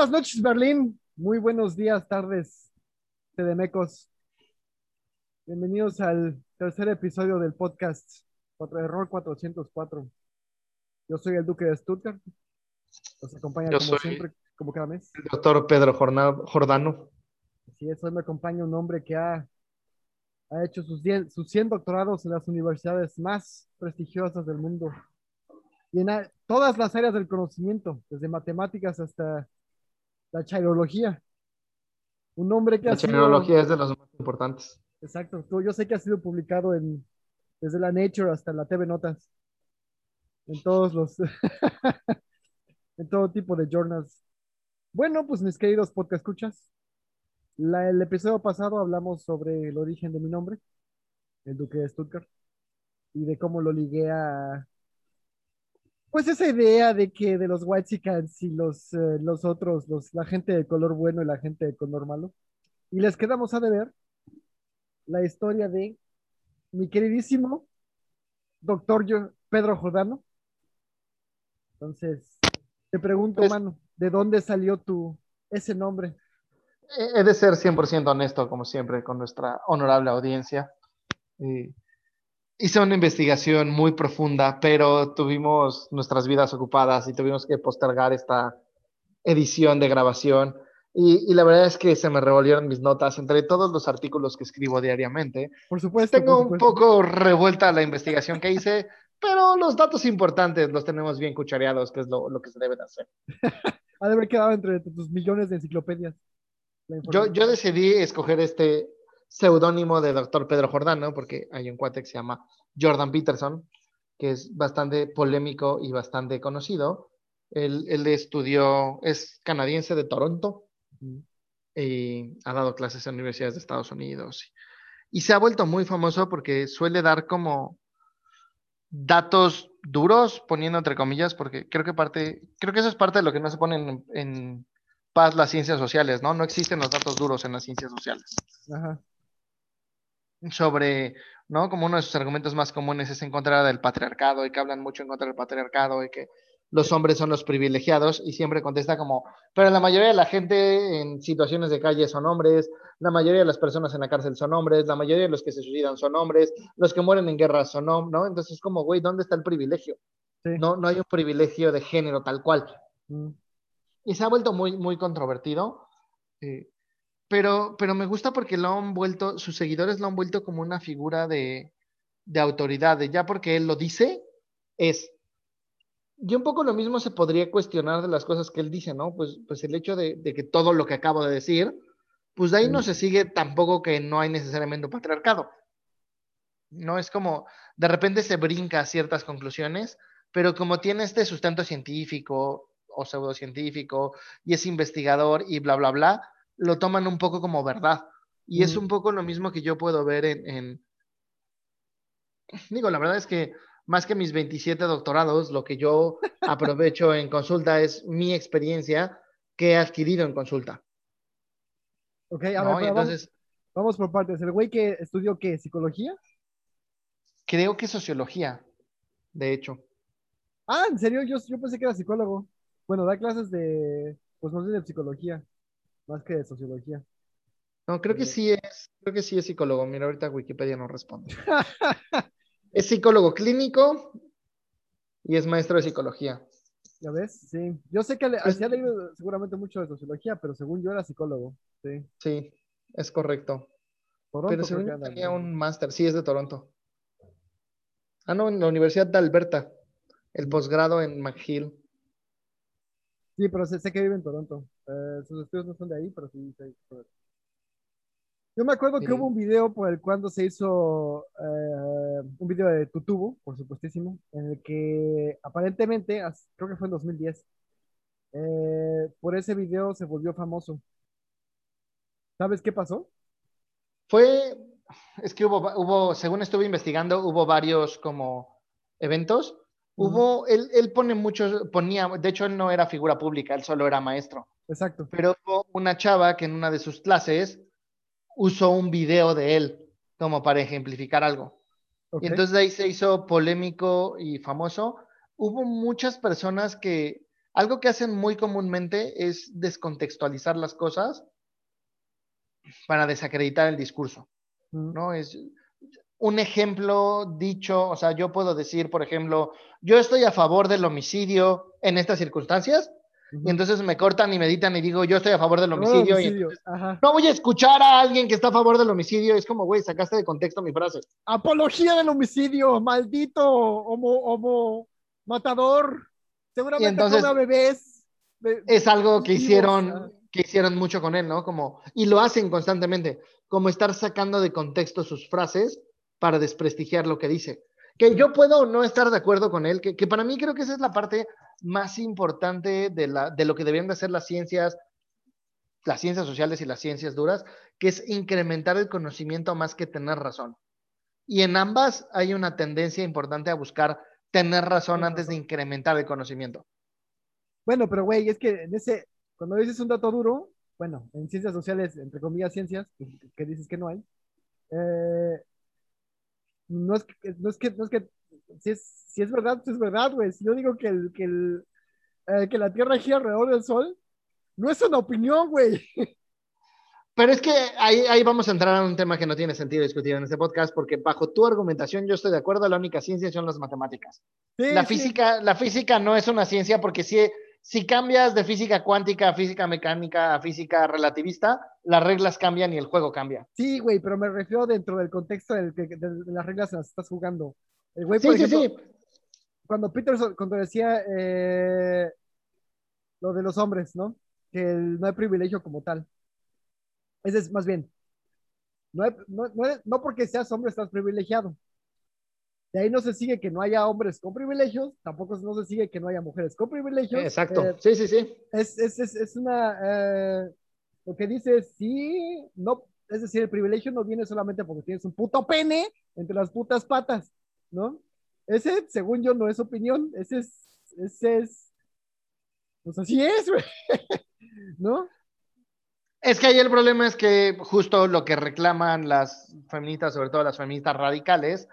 Buenas noches, Berlín. Muy buenos días, tardes, Tedemecos. Bienvenidos al tercer episodio del podcast Error 404. Yo soy el Duque de Stuttgart. Nos acompaña como siempre, como cada mes. El doctor Pedro Jordano. Así es, hoy me acompaña un hombre que ha, ha hecho sus, sus 100 doctorados en las universidades más prestigiosas del mundo y en todas las áreas del conocimiento, desde matemáticas hasta la chairología. Un hombre que la ha chairología es de los más importantes. Exacto. Yo sé que ha sido publicado en, desde la Nature hasta la TV Notas. En todos los. en todo tipo de journals. Bueno, pues mis queridos podcast escuchas. el episodio pasado hablamos sobre el origen de mi nombre, el Duque de Stuttgart, y de cómo lo ligué a pues esa idea de que de los Whitesicans y los, eh, los otros, los, la gente de color bueno y la gente de color malo. Y les quedamos a deber la historia de mi queridísimo doctor Pedro Jordano. Entonces, te pregunto, pues mano, ¿de dónde salió tu ese nombre? He de ser 100% honesto, como siempre, con nuestra honorable audiencia. Y Hice una investigación muy profunda, pero tuvimos nuestras vidas ocupadas y tuvimos que postergar esta edición de grabación. Y, la verdad es que se me revolvieron mis notas entre todos los artículos que escribo diariamente. Por supuesto. Tengo un poco revuelta la investigación que hice, pero los datos importantes los tenemos bien cuchareados, que es lo, lo que se debe de hacer. ha de haber quedado entre tus millones de enciclopedias. Yo, yo decidí escoger este, seudónimo de doctor Pedro Jordano, porque hay un cuate que se llama Jordan Peterson, que es bastante polémico y bastante conocido. Él, él estudió, es canadiense de Toronto y ha dado clases en universidades de Estados Unidos. Y se ha vuelto muy famoso porque suele dar como datos duros, poniendo entre comillas, porque creo que parte, creo que eso es parte de lo que no se pone en, en paz las ciencias sociales, ¿no? No existen los datos duros en las ciencias sociales. Ajá sobre, ¿no? Como uno de sus argumentos más comunes es en contra del patriarcado y que hablan mucho en contra del patriarcado y que los hombres son los privilegiados y siempre contesta como, pero la mayoría de la gente en situaciones de calle son hombres, la mayoría de las personas en la cárcel son hombres, la mayoría de los que se suicidan son hombres, los que mueren en guerra son hombres, ¿no? Entonces es como, güey, ¿dónde está el privilegio? No, no hay un privilegio de género tal cual. Mm. Y se ha vuelto muy, muy controvertido. Eh, pero, pero me gusta porque lo han vuelto, sus seguidores lo han vuelto como una figura de, de autoridad, ya porque él lo dice, es. Y un poco lo mismo se podría cuestionar de las cosas que él dice, ¿no? Pues, pues el hecho de, que todo lo que acabo de decir, pues de ahí no se sigue tampoco que no hay necesariamente un patriarcado. No es como, de repente se brinca a ciertas conclusiones, pero como tiene este sustento científico o pseudocientífico y es investigador y bla, bla, bla, lo toman un poco como verdad. Y es un poco lo mismo que yo puedo ver en, Digo, la verdad es que más que mis 27 doctorados, lo que yo aprovecho en consulta es mi experiencia que he adquirido en consulta. Ok, a ver, entonces, vamos, por partes. ¿El güey que estudió qué? ¿Psicología? Creo que sociología, de hecho. Ah, ¿en serio? Yo, yo pensé que era psicólogo. Bueno, da clases de, pues no sé, de psicología más que de sociología. No, creo que sí es, creo que sí es psicólogo. Mira, ahorita Wikipedia no responde. es psicólogo clínico y es maestro de psicología. ¿Ya ves? Sí. Yo sé que le, pues, ha leído seguramente mucho de sociología, pero según yo era psicólogo. Sí. Sí, es correcto. pero según tenía un máster, sí, es de Toronto. Ah, no, en la Universidad de Alberta. El posgrado en McGill. Sí, pero sé, que vive en Toronto. Eh, sus estudios no son de ahí, pero sí. Yo me acuerdo que hubo un video por el cuando se hizo eh, un video de Tutubo, por supuestísimo, en el que aparentemente, creo que fue en 2010, eh, por ese video se volvió famoso. ¿Sabes qué pasó? Fue, es que hubo, hubo, según estuve investigando, hubo varios como eventos Hubo, él, él pone muchos, ponía, de hecho él no era figura pública, él solo era maestro. Exacto. Pero hubo una chava que en una de sus clases usó un video de él como para ejemplificar algo. Y entonces de ahí se hizo polémico y famoso. Hubo muchas personas que Algo que hacen muy comúnmente es descontextualizar las cosas para desacreditar el discurso, ¿no? Es un ejemplo dicho, o sea, yo puedo decir, por ejemplo, yo estoy a favor del homicidio en estas circunstancias, y entonces me cortan y me editan y digo, yo estoy a favor del homicidio. Y no voy a escuchar a alguien que está a favor del homicidio. Es como, güey, sacaste de contexto mi frase. Apología del homicidio, maldito homo, homo matador. Seguramente entonces, bebés. Es algo que hicieron, que hicieron mucho con él, ¿no? Como, y lo hacen constantemente, como estar sacando de contexto sus frases para desprestigiar lo que dice. Que yo puedo no estar de acuerdo con él, que, que para mí creo que esa es la parte más importante de, la, de lo que deberían de hacer las ciencias, las ciencias sociales y las ciencias duras, que es incrementar el conocimiento más que tener razón. Y en ambas hay una tendencia importante a buscar tener razón antes de incrementar el conocimiento. Bueno, pero güey, es que en ese, cuando dices un dato duro, bueno, en ciencias sociales, entre comillas ciencias, que, dices que no hay, eh, no, es que, no, es que, no es que si es, si es verdad, pues es verdad, güey. Si yo digo que, el, que, el, eh, que la Tierra gira alrededor del Sol, no es una opinión, güey. Pero es que ahí, ahí vamos a entrar a un tema que no tiene sentido discutir en este podcast, porque bajo tu argumentación yo estoy de acuerdo, la única ciencia son las matemáticas. la, física, la física no es una ciencia porque si, si cambias de física cuántica a física mecánica a física relativista, las reglas cambian y el juego cambia. Sí, güey, pero me refiero dentro del contexto de, las reglas las que estás jugando. El güey, por ejemplo, Cuando Peterson, cuando decía eh, lo de los hombres, ¿no? Que no hay privilegio como tal. Ese es más bien, no, no, porque seas hombre estás privilegiado. De ahí no se sigue que no haya hombres con privilegios, tampoco no se sigue que no haya mujeres con privilegios. Exacto, eh, sí, sí, sí. Es, es, es, es una, eh, lo que dice, sí, no, es decir, el privilegio no viene solamente porque tienes un puto pene entre las putas patas, ¿no? Ese, según yo, no es opinión, ese es, ese es, pues así es, güey, ¿no? Es que ahí el problema es que justo lo que reclaman las feministas, sobre todo las feministas radicales,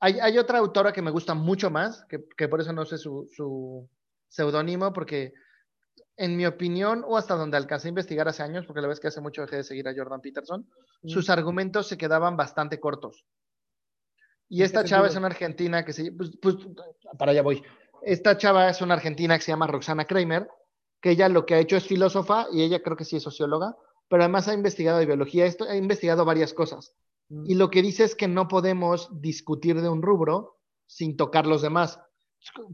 hay, hay otra autora que me gusta mucho más, que, que por eso no sé su, su seudónimo, porque en mi opinión, o hasta donde alcancé a investigar hace años, porque la vez que hace mucho dejé de seguir a Jordan Peterson, sus argumentos se quedaban bastante cortos. Y esta chava es una argentina que se... Pues, pues, para allá voy. Esta chava es una argentina que se llama Roxana Kramer, que ella lo que ha hecho es filósofa y ella creo que sí es socióloga, pero además ha investigado de biología, esto, ha investigado varias cosas. Mm. Y lo que dice es que no podemos discutir de un rubro sin tocar los demás.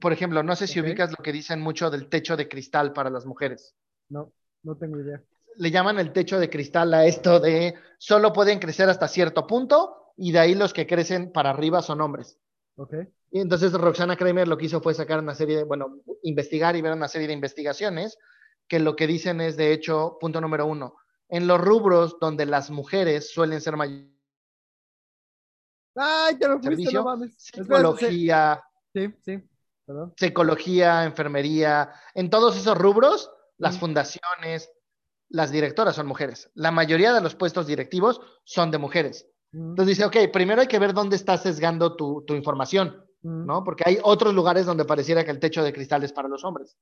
Por ejemplo, no sé si ubicas lo que dicen mucho del techo de cristal para las mujeres. No, no tengo idea. Le llaman el techo de cristal a esto de solo pueden crecer hasta cierto punto y de ahí los que crecen para arriba son hombres. Okay. Y entonces Roxana Kramer lo que hizo fue sacar una serie de, bueno, investigar y ver una serie de investigaciones que lo que dicen es, de hecho, punto número uno, en los rubros donde las mujeres suelen ser mayores. Ay, te lo fuiste, no mames. Psicología. Sí, sí. Perdón. Psicología, enfermería, en todos esos rubros, las fundaciones, las directoras son mujeres. La mayoría de los puestos directivos son de mujeres. Entonces dice, ok, primero hay que ver dónde está sesgando tu, información, ¿no? Porque hay otros lugares donde pareciera que el techo de cristal es para los hombres.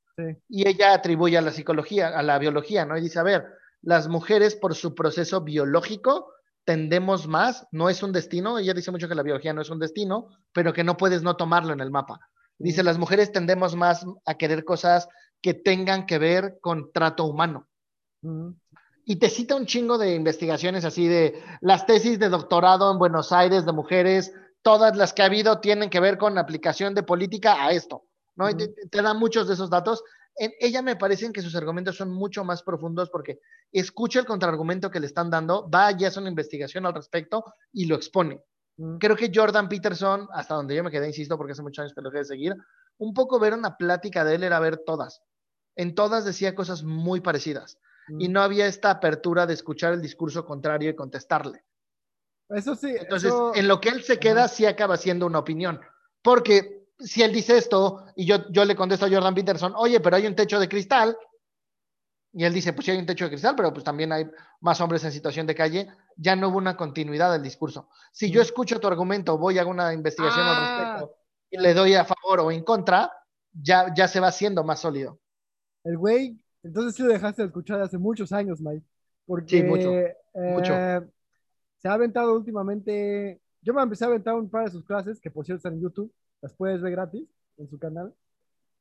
Y ella atribuye a la psicología, a la biología, ¿no? Y dice, a ver, las mujeres por su proceso biológico tendemos más, no es un destino, ella dice mucho que la biología no es un destino, pero que no puedes no tomarlo en el mapa. Dice, las mujeres tendemos más a querer cosas que tengan que ver con trato humano y te cita un chingo de investigaciones así de las tesis de doctorado en Buenos Aires de mujeres, todas las que ha habido tienen que ver con aplicación de política a esto, ¿no? te, da muchos de esos datos. En ella me parecen que sus argumentos son mucho más profundos porque escucha el contraargumento que le están dando, va y hace una investigación al respecto y lo expone. Creo que Jordan Peterson, hasta donde yo me quedé, insisto, porque hace muchos años que lo dejé de seguir, un poco ver una plática de él era ver todas. En todas decía cosas muy parecidas y no había esta apertura de escuchar el discurso contrario y contestarle. Eso sí. Entonces, en lo que él se queda, sí acaba siendo una opinión. Porque si él dice esto y yo, yo le contesto a Jordan Peterson, oye, pero hay un techo de cristal, y él dice, pues sí hay un techo de cristal, pero pues también hay más hombres en situación de calle, ya no hubo una continuidad del discurso. Si yo escucho tu argumento, voy a una investigación al ah. respecto y le doy a favor o en contra, ya, ya se va haciendo más sólido. el güey, entonces sí lo dejaste de escuchar hace muchos años, Mike. Porque Sí, mucho, eh, mucho. se ha aventado últimamente. Yo me empecé a aventar un par de sus clases, que por cierto están en YouTube, las puedes ver gratis en su canal.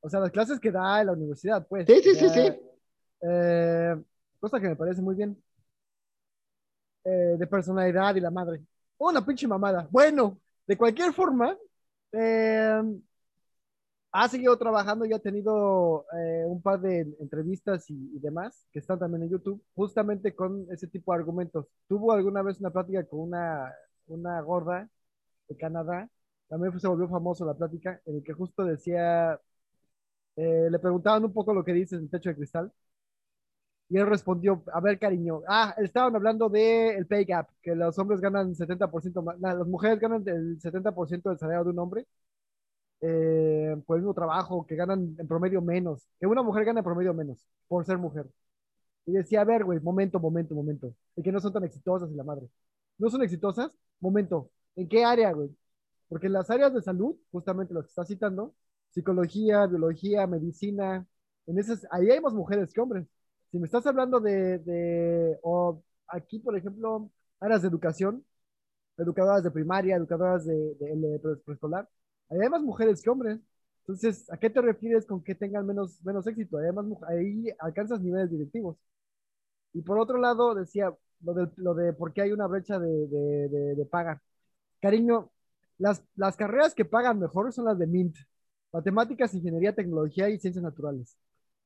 O sea, las clases que da en la universidad, pues. Sí, sí, sí, sí. eh, cosa que me parece muy bien. Eh, de personalidad y la madre. Una pinche mamada. Bueno, de cualquier forma, eh, ha seguido trabajando y ha tenido eh, un par de entrevistas y, demás que están también en YouTube, justamente con ese tipo de argumentos. Tuvo alguna vez una plática con una, una gorda de Canadá, también se volvió famoso la plática, en el que justo decía, eh, le preguntaban un poco lo que dices del techo de cristal, y él respondió, a ver, cariño, ah, estaban hablando del el pay gap, que los hombres ganan 70% más, las mujeres ganan el 70% del salario de un hombre eh, por el mismo trabajo, que ganan en promedio menos, que una mujer gana en promedio menos por ser mujer. Y decía, a ver, güey, momento, momento, momento, y que no son tan exitosas y la madre. ¿No son exitosas? Momento, ¿en qué área, güey? Porque en las áreas de salud, justamente lo que está citando, psicología, biología, medicina, en esas, ahí hay más mujeres que hombres. Si me estás hablando de, de o aquí, por ejemplo, áreas de educación, educadoras de primaria, educadoras de, de, de pre- preescolar, hay más mujeres que hombres. Entonces, ¿a qué te refieres con que tengan menos, menos éxito? Ahí, hay más mu- ahí alcanzas niveles directivos. Y por otro lado, decía lo de, lo de por qué hay una brecha de, de, de, paga. Cariño, las, las carreras que pagan mejor son las de MINT, matemáticas, ingeniería, tecnología y ciencias naturales.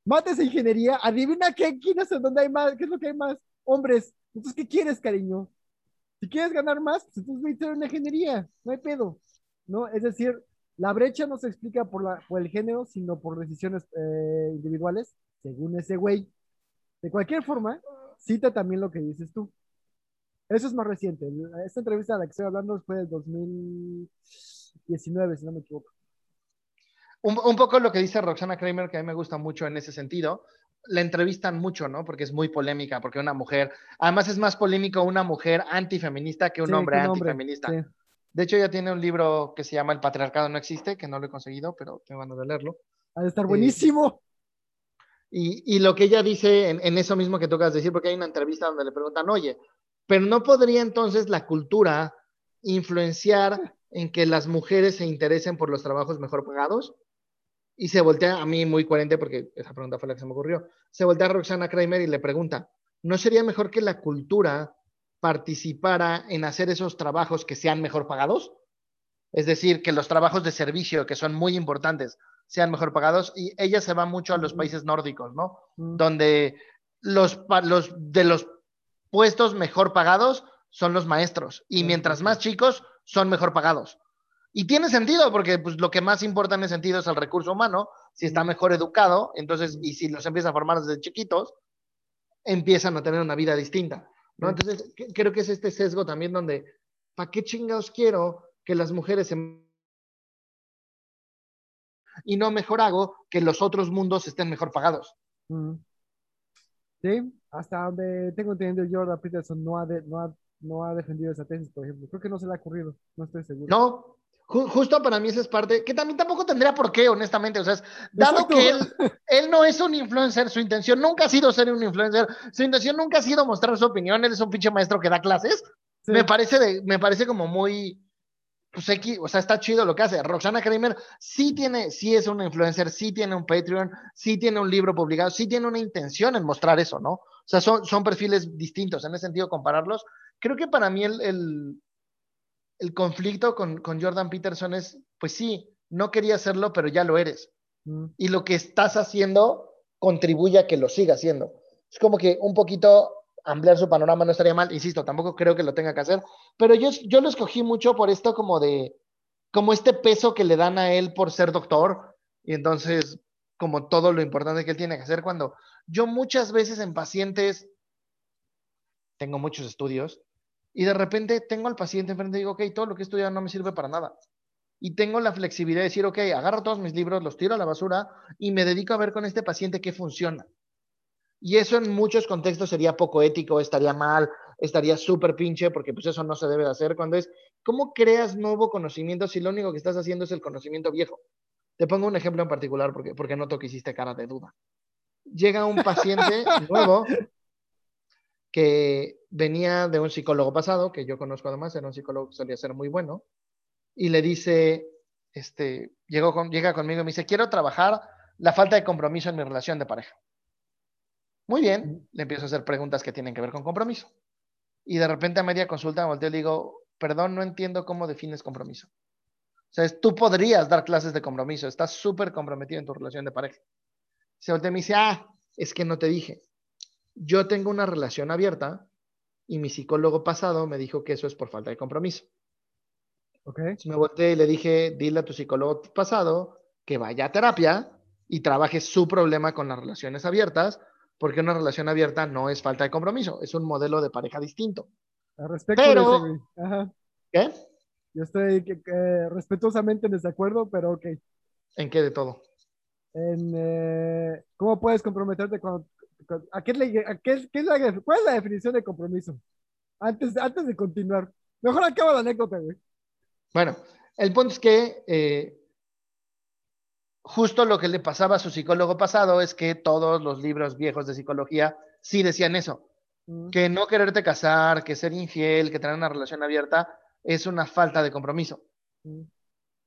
Mates e ingeniería, adivina qué, quién es donde hay más, qué es lo que hay más, hombres. Entonces, ¿qué quieres, cariño? Si quieres ganar más, pues entonces vete a ingeniería, no hay pedo, ¿no? Es decir, la brecha no se explica por, la, por el género, sino por decisiones eh, individuales, según ese güey. De cualquier forma, cita también lo que dices tú. Eso es más reciente. Esta entrevista de la que estoy hablando fue del 2019, si no me equivoco. Un, un, poco lo que dice Roxana Kramer, que a mí me gusta mucho en ese sentido, la entrevistan mucho, ¿no? Porque es muy polémica, porque una mujer, además es más polémico una mujer antifeminista que un Sí, hombre que un hombre, antifeminista. sí. De hecho, ya tiene un libro que se llama El patriarcado no existe, que no lo he conseguido, pero tengo ganas de leerlo. Ha de estar buenísimo. Y, y lo que ella dice en, en eso mismo que tocas decir, porque hay una entrevista donde le preguntan, oye, pero no podría entonces la cultura influenciar en que las mujeres se interesen por los trabajos mejor pagados? Y se voltea a mí muy coherente, porque esa pregunta fue la que se me ocurrió. Se voltea a Roxana Kramer y le pregunta, ¿no sería mejor que la cultura participara en hacer esos trabajos que sean mejor pagados? Es decir, que los trabajos de servicio, que son muy importantes, sean mejor pagados. Y ella se va mucho a los países nórdicos, ¿no? Mm. Donde los, los de los puestos mejor pagados son los maestros. Y mientras más chicos, son mejor pagados. Y tiene sentido, porque pues, lo que más importa en ese sentido es el recurso humano. Si está mejor educado, entonces, y si los empieza a formar desde chiquitos, empiezan a tener una vida distinta. ¿No? Entonces, creo que es este sesgo también donde, ¿para qué chingados quiero que las mujeres se... Y no mejor hago que los otros mundos estén mejor pagados. Sí, hasta donde tengo entendido, Jordan Peterson no ha, de, no, ha, no ha defendido esa tesis, por ejemplo. Creo que no se le ha ocurrido, no estoy seguro. No, justo para mí esa es parte, que también tampoco tendría por qué, honestamente. O sea, es, dado Exacto. que él, él no es un influencer, su intención nunca ha sido ser un influencer, su intención nunca ha sido mostrar su opinión, él es un pinche maestro que da clases. Sí. Me, parece de, me parece como muy, pues X, o sea, está chido lo que hace. Roxana Kramer sí tiene, sí es una influencer, sí tiene un Patreon, sí tiene un libro publicado, sí tiene una intención en mostrar eso, ¿no? O sea, son, son perfiles distintos, en ese sentido, compararlos. Creo que para mí el, el, el conflicto con, con, Jordan Peterson es, pues sí, no quería hacerlo, pero ya lo eres. Mm. Y lo que estás haciendo contribuye a que lo siga haciendo. Es como que un poquito ampliar su panorama no estaría mal, insisto, tampoco creo que lo tenga que hacer, pero yo, yo lo escogí mucho por esto como de, como este peso que le dan a él por ser doctor, y entonces como todo lo importante que él tiene que hacer cuando yo muchas veces en pacientes tengo muchos estudios y de repente tengo al paciente enfrente y digo, ok, todo lo que he estudiado no me sirve para nada. Y tengo la flexibilidad de decir, ok, agarro todos mis libros, los tiro a la basura y me dedico a ver con este paciente qué funciona. Y eso en muchos contextos sería poco ético, estaría mal, estaría súper pinche, porque pues eso no se debe de hacer cuando es, ¿cómo creas nuevo conocimiento si lo único que estás haciendo es el conocimiento viejo? Te pongo un ejemplo en particular porque, porque noto que hiciste cara de duda. llega un paciente nuevo que venía de un psicólogo pasado, que yo conozco además, era un psicólogo que solía ser muy bueno, y le dice, este, llegó con, llega conmigo y me dice, quiero trabajar la falta de compromiso en mi relación de pareja. Muy bien, le empiezo a hacer preguntas que tienen que ver con compromiso. Y de repente a media consulta me volteo y le digo, perdón, no entiendo cómo defines compromiso. O sea, tú podrías dar clases de compromiso, estás súper comprometido en tu relación de pareja. Se voltea y me dice, ah, es que no te dije. Yo tengo una relación abierta y mi psicólogo pasado me dijo que eso es por falta de compromiso. Ok. Entonces me volteé y le dije, dile a tu psicólogo pasado que vaya a terapia y trabaje su problema con las relaciones abiertas, porque una relación abierta no es falta de compromiso, es un modelo de pareja distinto. Al respecto Pero- de ese, güey. Ajá. ¿Qué? Yo estoy respetuosamente en desacuerdo, pero ok. ¿En qué de todo? En, eh, ¿Cómo puedes comprometerte con... ¿A qué, le- a qué- qué es la, ¿Cuál es la definición de compromiso? Antes, antes de continuar. Mejor acaba la anécdota, güey. Bueno, el punto es que eh, justo lo que le pasaba a su psicólogo pasado es que todos los libros viejos de psicología sí decían eso, Mm, que no quererte casar, que ser infiel, que tener una relación abierta es una falta de compromiso. mm,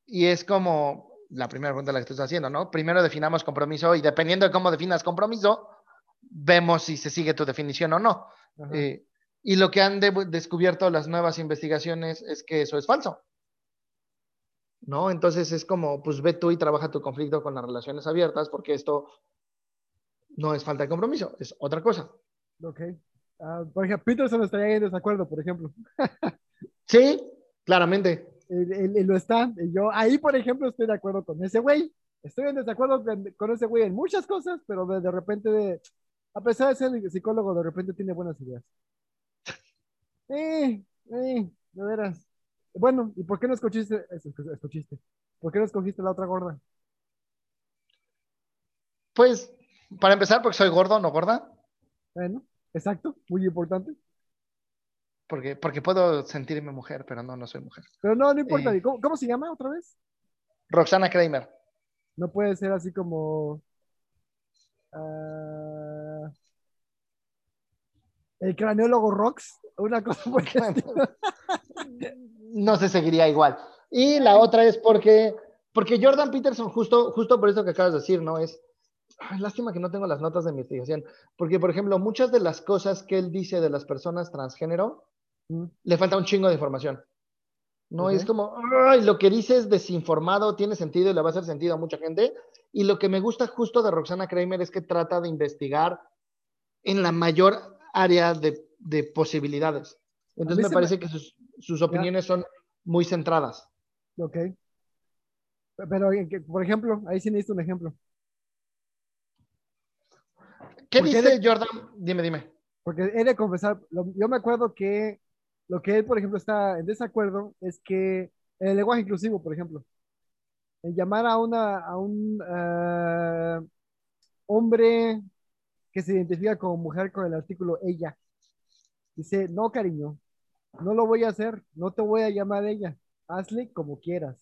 Y es como la primera pregunta la que tú estás haciendo, ¿no? Primero definamos compromiso y dependiendo de cómo definas compromiso, vemos si se sigue tu definición o no. Eh, y lo que han de- descubierto las nuevas investigaciones es que eso es falso. ¿No? Entonces es como, pues ve tú y trabaja tu conflicto con las relaciones abiertas, porque esto no es falta de compromiso, es otra cosa. Ok. Ah, por ejemplo, Peterson estaría en desacuerdo, por ejemplo. Sí, claramente. Él, él- él lo está. Y yo ahí, por ejemplo, estoy de acuerdo con ese güey. Estoy en desacuerdo con, con ese güey en muchas cosas, pero de, de repente, de- a pesar de ser psicólogo, de repente tiene buenas ideas. Eh, eh, de veras. Bueno, ¿y por qué no escogiste, es- es- escogiste? ¿Por qué no escogiste la otra gorda? Pues, para empezar, porque soy gordo, no gorda, Bueno, exacto, muy importante. porque, porque puedo sentirme mujer, pero no, no soy mujer. Pero no, no importa. Eh. ¿Y ¿Cómo, cómo se llama otra vez? Roxana Kramer. No puede ser así como. ah, el craneólogo Rox, una cosa por no se seguiría igual. Y la otra es porque, porque Jordan Peterson, justo, justo por eso que acabas de decir, ¿no? Es, ay, lástima que no tengo las notas de investigación, porque, por ejemplo, muchas de las cosas que él dice de las personas transgénero, Mm, le falta un chingo de información. No es como, ay, lo que dice es desinformado, tiene sentido y le va a hacer sentido a mucha gente. Y lo que me gusta justo de Roxana Kramer es que trata de investigar en la mayor área de, de posibilidades. Entonces me parece que sus, sus opiniones son muy centradas. ok. Pero, ¿en qué- por ejemplo, ahí sí necesito un ejemplo. ¿Qué ¿Por qué dice de- Jordan? Dime, dime. Porque he de confesar, lo- yo me acuerdo que lo que él, por ejemplo, está en desacuerdo es que en el lenguaje inclusivo, por ejemplo, en llamar a, una, a un ah, hombre que se identifica como mujer con el artículo ella, dice, no, cariño, no lo voy a hacer, no te voy a llamar ella, hazle como quieras.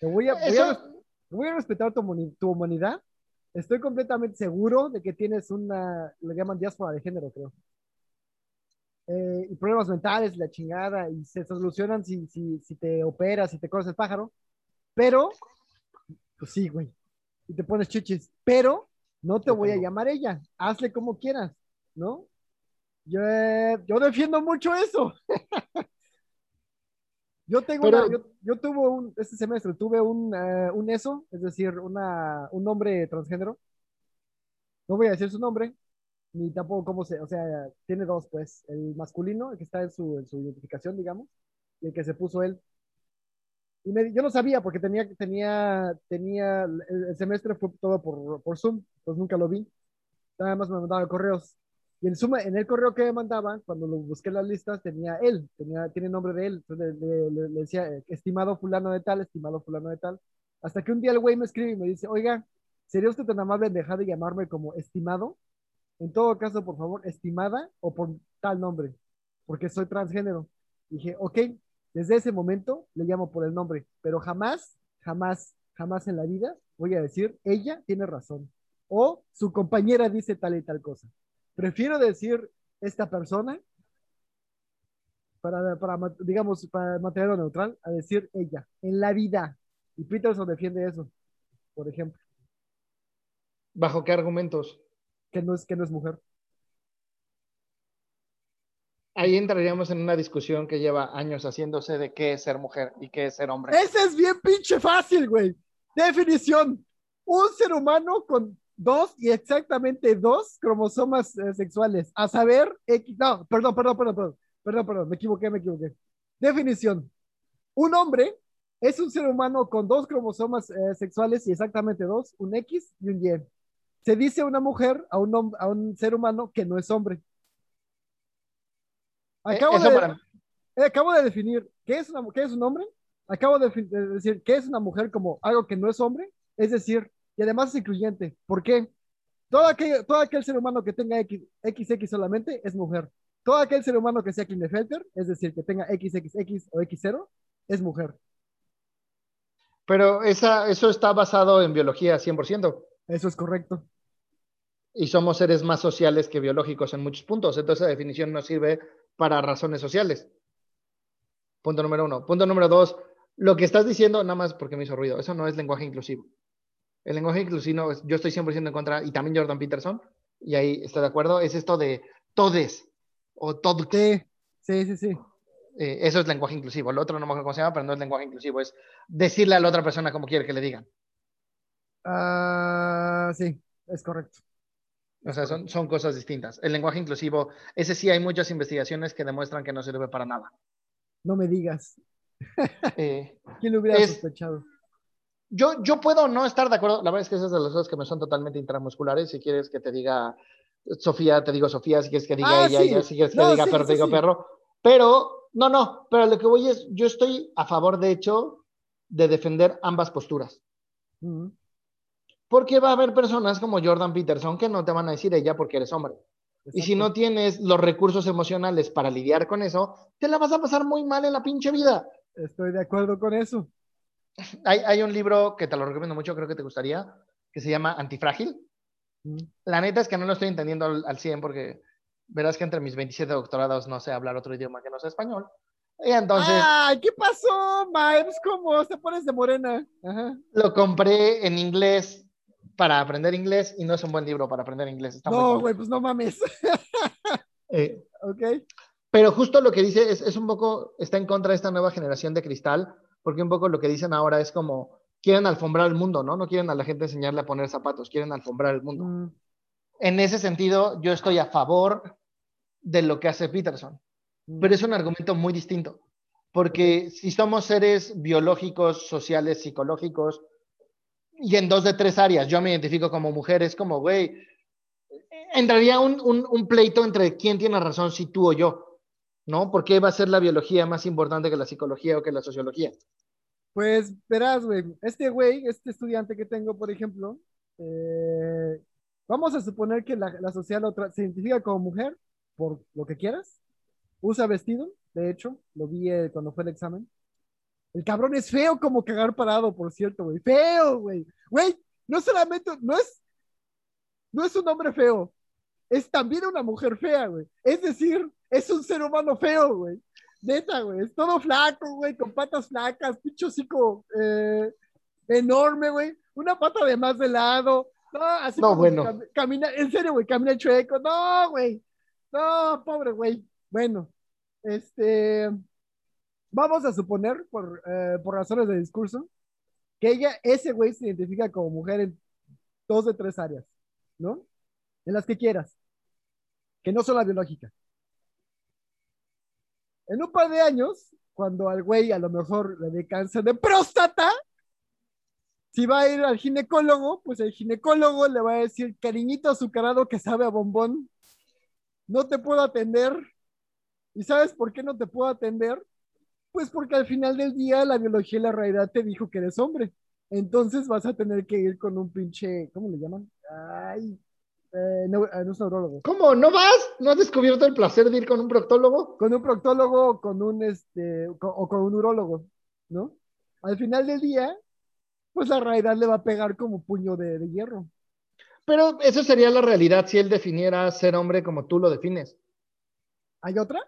Te voy a, voy a Eso- voy a respetar tu, tu humanidad. Estoy completamente seguro de que tienes una, le llaman diáspora de género, creo. Eh, y problemas mentales, la chingada, y se solucionan si, si, si te operas, si te cortas el pájaro. Pero, pues sí, güey. Y te pones chichis. Pero no te voy a llamar ella. Hazle como quieras, ¿no? Yo, yo defiendo mucho eso. Yo tengo Pero- una- yo, yo tuve un, este semestre tuve un, eh, un ESO, es decir, una, un hombre transgénero. No voy a decir su nombre, ni tampoco cómo se, o sea, tiene dos, pues, el masculino, el que está en su, en su identificación, digamos, y el que se puso él. Yo no sabía porque tenía, tenía, tenía, el, semestre fue todo por, por Zoom, pues nunca lo vi. Nada más me mandaba correos. Y en, Zoom, en el correo que me mandaban, cuando lo busqué en las listas, tenía él, tenía, tiene nombre de él. Entonces le- le decía, eh, estimado fulano de tal, estimado fulano de tal. Hasta que un día el güey me escribe y me dice, oiga, ¿sería usted tan amable en dejar de llamarme como estimado? En todo caso, por favor, estimada o por tal nombre, porque soy transgénero. Dije, ok, desde ese momento le llamo por el nombre, pero jamás, jamás, jamás en la vida voy a decir, ella tiene razón. o su compañera dice tal y tal cosa. Prefiero decir esta persona para, para digamos, para material neutral, a decir ella, en la vida. Y Peterson defiende eso, por ejemplo. ¿Bajo qué argumentos? Que no es, que no es mujer. Ahí entraríamos en una discusión que lleva años haciéndose de qué es ser mujer y qué es ser hombre. Ese es bien pinche fácil, güey. Definición. Un ser humano con dos y exactamente dos cromosomas eh, sexuales. A saber, X, no, perdón, perdón, perdón, perdón, perdón, perdón, me equivoqué, me equivoqué. Definición. Un hombre es un ser humano con dos cromosomas eh, sexuales y exactamente dos, un X y un Y. Se dice una mujer a un, a un ser humano que no es hombre. Eh, acabo, de, acabo de definir qué es, una, qué es un hombre. Acabo de, de decir qué es una mujer como algo que no es hombre. Es decir, y además es incluyente. ¿Por qué? Todo aquel, todo aquel ser humano que tenga X, XX solamente es mujer. Todo aquel ser humano que sea Klinefelter, es decir, que tenga XXX o X0, es mujer. Pero esa, eso está basado en biología 100%. Eso es correcto. Y somos seres más sociales que biológicos en muchos puntos. Entonces, esa definición no sirve para razones sociales. Punto número uno. Punto número dos. Lo que estás diciendo, nada más porque me hizo ruido, eso no es lenguaje inclusivo. El lenguaje inclusivo, yo estoy 100% en contra, y también Jordan Peterson, y ahí está de acuerdo, es esto de todes o todos. Sí, sí, sí. Eh, eso es lenguaje inclusivo. El otro no me acuerdo cómo se llama, pero no es lenguaje inclusivo, es decirle a la otra persona como quiere que le digan. Ah, sí, es correcto. O sea, son, son cosas distintas. El lenguaje inclusivo, ese sí hay muchas investigaciones que demuestran que no sirve para nada. No me digas. Eh, ¿Quién lo hubiera sospechado? yo, yo puedo no estar de acuerdo. La verdad es que esas de las cosas que me son totalmente intramusculares. Si quieres que te diga Sofía, te digo Sofía. Si quieres que diga ah, ella, ella. Si quieres que diga perro, te digo perro. Pero, no, no. Pero lo que voy es, yo estoy a favor, de hecho, de defender ambas posturas. Porque va a haber personas como Jordan Peterson que no te van a decir ella porque eres hombre. Y si no tienes los recursos emocionales para lidiar con eso, te la vas a pasar muy mal en la pinche vida. Estoy de acuerdo con eso. Hay, un libro que te lo recomiendo mucho, creo que te gustaría, que se llama Antifrágil. Mm. La neta es que no lo estoy entendiendo al, 100 porque verás que entre mis 27 doctorados no sé hablar otro idioma que no sea español. Y entonces... ¡Ay, qué pasó, Miles! ¿Cómo? Se pones de morena. Lo compré en inglés para aprender inglés y no es un buen libro para aprender inglés. no, güey, pues no mames. Eh, ok. Pero justo lo que dice es, es un poco, está en contra de esta nueva generación de cristal porque un poco lo que dicen ahora es como, quieren alfombrar el mundo, ¿no? No quieren a la gente enseñarle a poner zapatos, quieren alfombrar el mundo. Mm. En ese sentido, yo estoy a favor de lo que hace Peterson, mm. pero es un argumento muy distinto, porque si somos seres biológicos, sociales, psicológicos, y en dos de tres áreas, yo me identifico como mujer, es como, güey, entraría un, un, un pleito entre quién tiene razón, si tú o yo. ¿no? ¿Por qué va a ser la biología más importante que la psicología o que la sociología? Pues verás, güey, este güey, este estudiante que tengo, por ejemplo, eh, vamos a suponer que la, la sociedad se identifica como mujer, por lo que quieras, usa vestido, de hecho, lo vi eh, cuando fue el examen. El cabrón es feo como cagar parado, por cierto, güey, feo, güey. Güey, no solamente, no es, no es un hombre feo, es también una mujer fea, güey. Es decir, es un ser humano feo, güey. Neta, güey. Es todo flaco, güey, con patas flacas, pincho hocico eh, enorme, güey. Una pata de más de lado. No, así no, bueno. camina, en serio, güey, camina chueco. No, güey. No, pobre, güey. Bueno, este. Vamos a suponer, por, eh, por razones de discurso, que ella, ese güey se identifica como mujer en dos de tres áreas, ¿no? En las que quieras, que no son la biológica. En un par de años, cuando al güey a lo mejor le dé cáncer de próstata, si va a ir al ginecólogo, pues el ginecólogo le va a decir, cariñito azucarado que sabe a bombón, no te puedo atender. ¿Y sabes por qué no te puedo atender? Pues porque al final del día la biología y la realidad te dijo que eres hombre. Entonces vas a tener que ir con un pinche, ¿cómo le llaman? Ay, eh, no, eh, no, es neurólogo. ¿Cómo? ¿No vas? ¿No has descubierto el placer de ir con un proctólogo? Con un proctólogo con un este, o con un urólogo, ¿no? Al final del día, pues la realidad le va a pegar como puño de, hierro. Pero eso sería la realidad si él definiera ser hombre como tú lo defines. ¿Hay otra?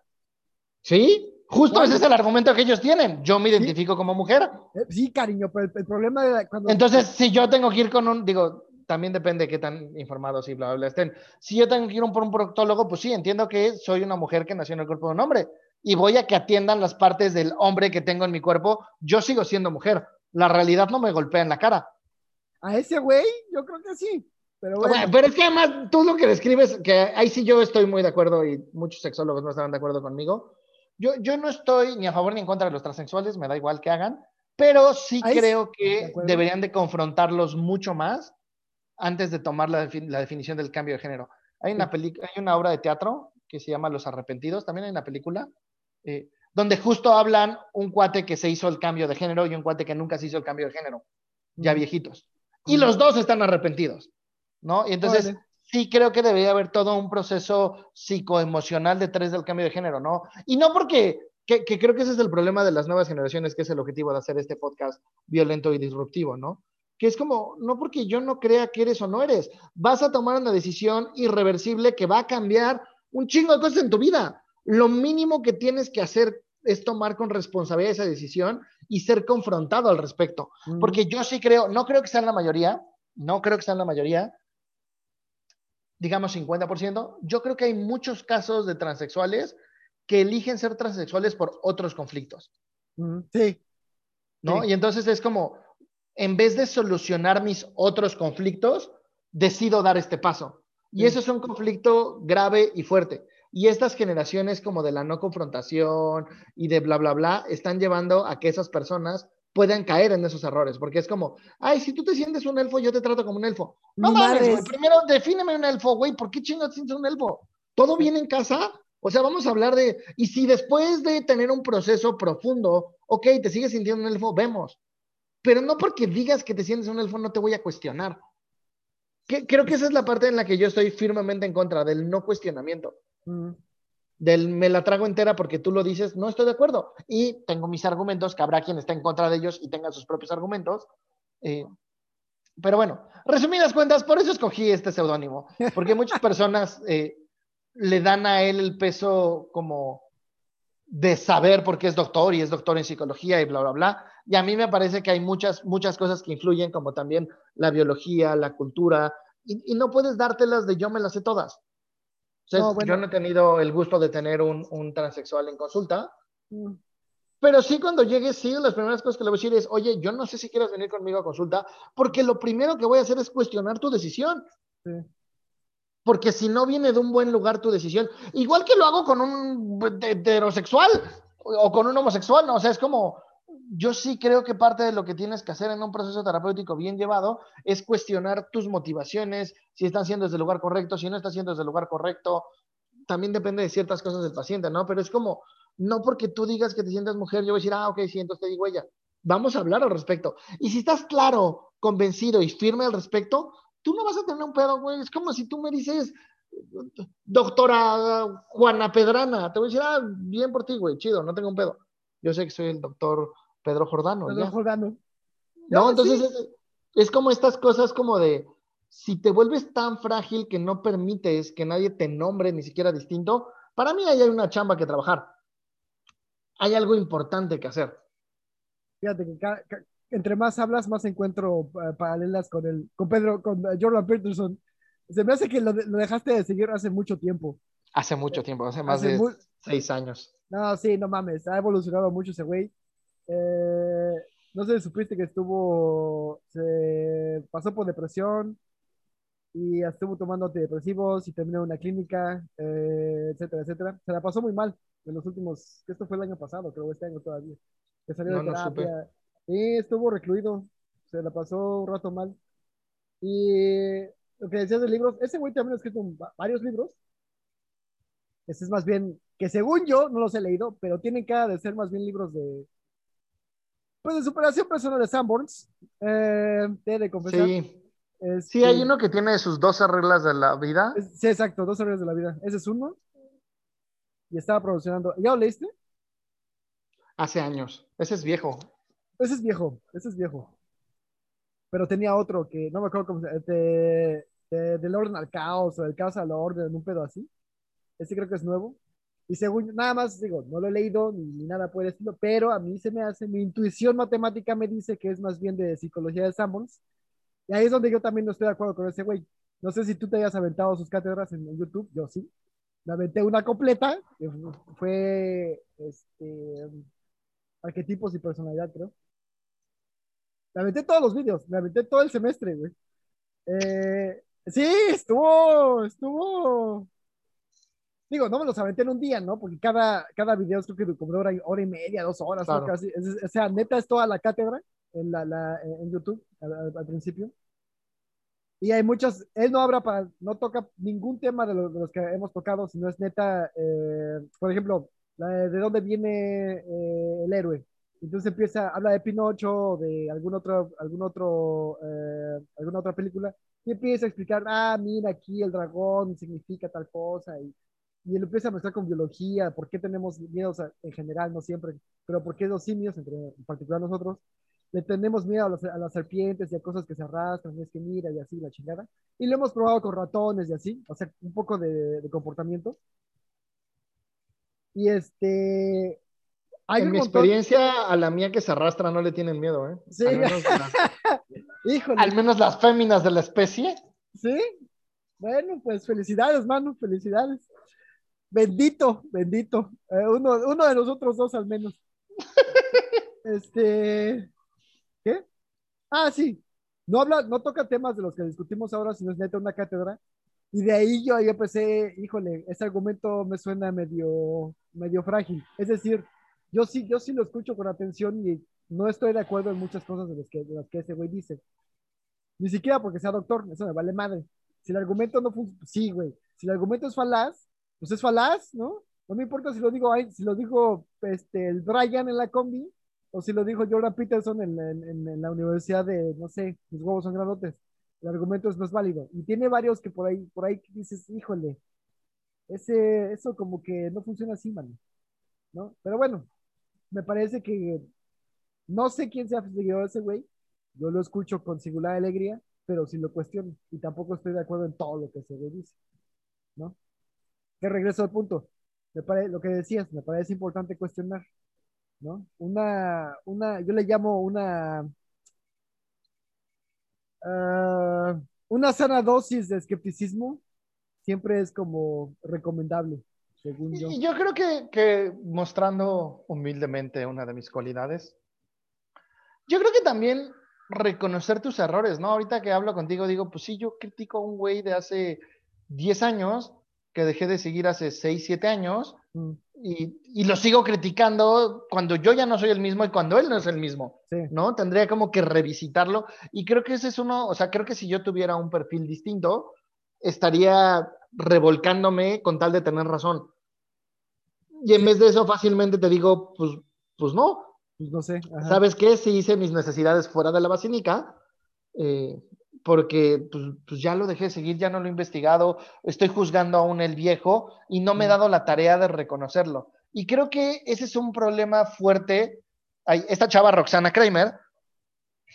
Sí, justo ese es el argumento que ellos tienen. Yo me identifico como mujer. Eh, sí, cariño, pero el, problema de cuando... Entonces, si yo tengo que ir con un, digo, también depende de qué tan informados y bla, bla, bla estén. Si yo tengo que ir por un proctólogo, pues sí, entiendo que soy una mujer que nació en el cuerpo de un hombre y voy a que atiendan las partes del hombre que tengo en mi cuerpo. Yo sigo siendo mujer. La realidad no me golpea en la cara. A ese güey, yo creo que sí. Pero, pero es que además tú lo que describes, que ahí sí yo estoy muy de acuerdo y muchos sexólogos no estarán de acuerdo conmigo. Yo, yo no estoy ni a favor ni en contra de los transexuales, me da igual que hagan, pero sí creo que deberían de confrontarlos mucho más antes de tomar la, la definición del cambio de género. Hay una, hay una obra de teatro que se llama Los Arrepentidos, también hay una película, eh, donde justo hablan un cuate que se hizo el cambio de género y un cuate que nunca se hizo el cambio de género, ya viejitos. Y los dos están arrepentidos. ¿no? Y entonces sí creo que debería haber todo un proceso psicoemocional detrás del cambio de género, ¿no? Y no porque, que, creo que ese es el problema de las nuevas generaciones, que es el objetivo de hacer este podcast violento y disruptivo, ¿no? Que es como, no porque yo no crea que eres o no eres, vas a tomar una decisión irreversible que va a cambiar un chingo de cosas en tu vida. Lo mínimo que tienes que hacer es tomar con responsabilidad esa decisión y ser confrontado al respecto. Porque yo sí creo, no creo que sean la mayoría, no creo que sean la mayoría, digamos 50%, yo creo que hay muchos casos de transexuales que eligen ser transexuales por otros conflictos. Sí. ¿No? Y entonces es como, en vez de solucionar mis otros conflictos, decido dar este paso. Y eso es un conflicto grave y fuerte. Y estas generaciones como de la no confrontación y de bla, bla, bla, están llevando a que esas personas puedan caer en esos errores, porque es como, ay, si tú te sientes un elfo, yo te trato como un elfo. No mames, primero defíneme un elfo, güey, ¿por qué chingados sientes un elfo? ¿Todo bien en casa? O sea, vamos a hablar de, y si después de tener un proceso profundo, ok, te sigues sintiendo un elfo, vemos. Pero no porque digas que te sientes un elfo, no te voy a cuestionar. creo que esa es la parte en la que yo estoy firmemente en contra, del no cuestionamiento del me la trago entera porque tú lo dices, no estoy de acuerdo. Y tengo mis argumentos, que habrá quien esté en contra de ellos y tenga sus propios argumentos. Eh, pero bueno, resumidas cuentas, por eso escogí este seudónimo, porque muchas personas eh, le dan a él el peso como de saber por qué es doctor y es doctor en psicología y bla, bla, bla. Y a mí me parece que hay muchas, muchas cosas que influyen, como también la biología, la cultura, y, y no puedes dártelas de yo me las sé todas. Yo no he tenido el gusto de tener un, un transexual en consulta, mm. pero sí cuando llegue, sí, las primeras cosas que le voy a decir es, oye, yo no sé si quieres venir conmigo a consulta, porque lo primero que voy a hacer es cuestionar tu decisión. Porque si no viene de un buen lugar tu decisión, igual que lo hago con un heterosexual o con un homosexual, ¿no? O sea, es como, yo sí creo que parte de lo que tienes que hacer en un proceso terapéutico bien llevado es cuestionar tus motivaciones, si están siendo desde el lugar correcto, si no están siendo desde el lugar correcto. También depende de ciertas cosas del paciente, ¿no? Pero es como, no porque tú digas que te sientes mujer, yo voy a decir, ah, ok, sí, entonces te digo ella. Vamos a hablar al respecto. Y si estás claro, convencido y firme al respecto, tú no vas a tener un pedo, güey. Es como si tú me dices, doctora Juana Pedrana, te voy a decir, ah, bien por ti, güey, chido, no tengo un pedo. Yo sé que soy el doctor Pedro Jordano. Pedro Jordano. No, entonces es, como estas cosas como de, si te vuelves tan frágil que no permites que nadie te nombre ni siquiera distinto, para mí ahí hay una chamba que trabajar. Hay algo importante que hacer. Fíjate que, entre más hablas, más encuentro paralelas con el, con Pedro, con eh, Jordan Peterson. Se me hace que lo, dejaste de seguir hace mucho tiempo. Hace mucho tiempo, hace más de seis años. No, sí, no mames, ha evolucionado mucho ese güey. Eh, no sé si supiste que estuvo, se pasó por depresión y estuvo tomando antidepresivos y terminó en una clínica, eh, etcétera, etcétera. Se la pasó muy mal en los últimos, esto fue el año pasado, creo, este año todavía. Que salió de terapia. y estuvo recluido, se la pasó un rato mal. Y lo que decías de libros, ese güey también ha escrito varios libros. Este es más bien, que según yo, no los he leído, pero tienen cara de ser más bien libros de, pues de superación personal de Sanborns, eh, de confesar. Sí. sí, hay uno que tiene sus 12 reglas de la vida. sí, exacto, 12 reglas de la vida. Ese es uno. Y estaba promocionando. ¿Ya lo leíste? Hace años. Ese es viejo. Ese es viejo, ese es viejo. Pero tenía otro que no me acuerdo cómo se llama. de- del orden al caos o del caos al orden, un pedo así. Ese creo que es nuevo. Y según, nada más digo, no lo he leído ni, nada por el estilo, pero a mí se me hace, mi intuición matemática me dice que es más bien de psicología de Sammons. Y ahí es donde yo también no estoy de acuerdo con ese güey. No sé si tú te hayas aventado sus cátedras en, YouTube, yo sí. Me aventé una completa, fue este, arquetipos y personalidad, creo. Me aventé todos los vídeos, me aventé todo el semestre, güey. Eh, sí, estuvo, estuvo. Digo, no me los aventé en un día, ¿no? Porque cada, cada video es creo que como hora, y- hora y media, dos horas. Claro. Casi. Es- o sea, neta es toda la cátedra en, la, la- en YouTube al, principio. Y hay muchas, él no habla para, no toca ningún tema de, lo- de los que hemos tocado, sino es neta, eh, por ejemplo, la de, de dónde viene eh, el héroe. Entonces empieza, habla de Pinocho, o de algún otro, algún otro, eh, alguna otra película, y empieza a explicar, ah, mira, aquí el dragón significa tal cosa, y, y él empieza a mezclar con biología, por qué tenemos miedos a- en general, no siempre, pero por qué los simios, entre, en particular nosotros, le tenemos miedo a las, a las serpientes y a cosas que se arrastran, y es que mira, y así, la chingada. Y lo hemos probado con ratones y así, o sea, un poco de, de comportamiento. Y este, hay en un mi montón, experiencia, a la mía que se arrastra no le tienen miedo, ¿eh? Sí. Al menos, las, híjole, al menos las féminas de la especie. ¿sí? Bueno, pues felicidades, mano, felicidades. Bendito, bendito. Eh, uno, uno de nosotros dos al menos. Este, ¿qué? Ah, sí. No habla, no toca temas de los que discutimos ahora, sino es neta una cátedra. Y de ahí yo, yo empecé, híjole, ese argumento me suena medio, medio frágil. Es decir, yo sí, yo sí lo escucho con atención y no estoy de acuerdo en muchas cosas de las que, de las que ese güey dice. Ni siquiera porque sea doctor, eso me vale madre. Si el argumento no funciona, sí, güey. Si el argumento es falaz, pues es falaz, ¿no? No me importa si lo digo, si lo dijo este, el Brian en la combi o si lo dijo Jordan Peterson en, la universidad de, no sé, mis huevos son grandotes. El argumento es es válido. Y tiene varios que por ahí, por ahí dices, híjole, ese, eso como que no funciona así, mano, ¿no? Pero bueno, me parece que no sé quién sea seguidor de ese güey. Yo lo escucho con singular alegría, pero sí lo cuestiono. Y tampoco estoy de acuerdo en todo lo que ese güey dice, ¿no? Que regreso al punto. Me pare- lo que decías, me parece importante cuestionar, ¿no? Una, una, yo le llamo una, ah, una sana dosis de escepticismo siempre es como recomendable, según yo. Y yo creo que, que mostrando humildemente una de mis cualidades, yo creo que también reconocer tus errores, ¿no? Ahorita que hablo contigo, digo, pues sí, yo critico a un güey de hace 10 años que dejé de seguir hace 6, 7 años Mm, y, y lo sigo criticando cuando yo ya no soy el mismo y cuando él no es el mismo, sí, ¿no? Tendría como que revisitarlo y creo que ese es uno, o sea, creo que si yo tuviera un perfil distinto, estaría revolcándome con tal de tener razón. Y en vez de eso, fácilmente te digo, pues, pues no, pues no sé. ajá. ¿sabes qué? Sí hice mis necesidades fuera de la basílica, eh, porque pues, pues ya lo dejé de seguir, ya no lo he investigado, estoy juzgando aún el viejo y no me he dado la tarea de reconocerlo. Y creo que ese es un problema fuerte. Esta chava Roxana Kramer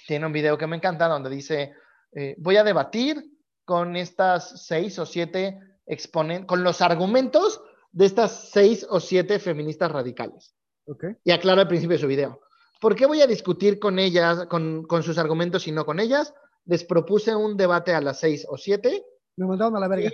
tiene un video que me encanta donde dice, eh, voy a debatir con estas seis o siete exponentes, con los argumentos de estas seis o siete feministas radicales Ok. y aclara al principio de su video. ¿Por qué voy a discutir con ellas, con, con sus argumentos y no con ellas? Les propuse un debate a las seis o siete Me mandaron a la verga.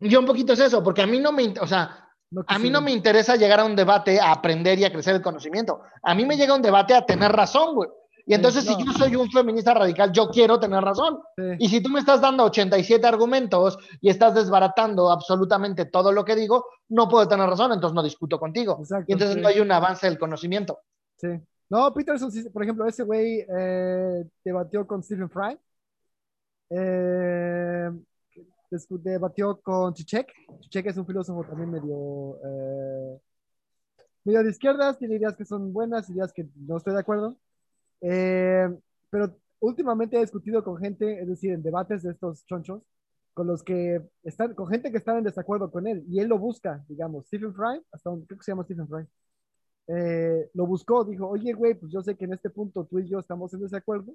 y yo un poquito es eso, porque a mí no me, o sea, No a mí no me interesa llegar a un debate a aprender y a crecer el conocimiento. A mí me llega un debate a tener razón, güey. Y entonces, no. si yo soy un feminista radical, yo quiero tener razón. Sí. Y si tú me estás dando 87 argumentos y estás desbaratando absolutamente todo lo que digo, no puedo tener razón, entonces no discuto contigo. Exacto, y entonces sí. no hay un avance del conocimiento. Sí. No, Peterson, por ejemplo, ese güey eh, debatió con Stephen Fry. Eh, debatió con Chichek. Chichek es un filósofo también medio, eh, medio de izquierdas, tiene ideas que son buenas, ideas que no estoy de acuerdo. Eh, pero últimamente he discutido con gente, es decir, en debates de estos chonchos, con los que están, con gente que está en desacuerdo con él, y él lo busca, digamos, Stephen Fry, hasta donde creo que se llama Stephen Fry eh, lo buscó, dijo, oye, güey, pues yo sé que en este punto tú y yo estamos en desacuerdo,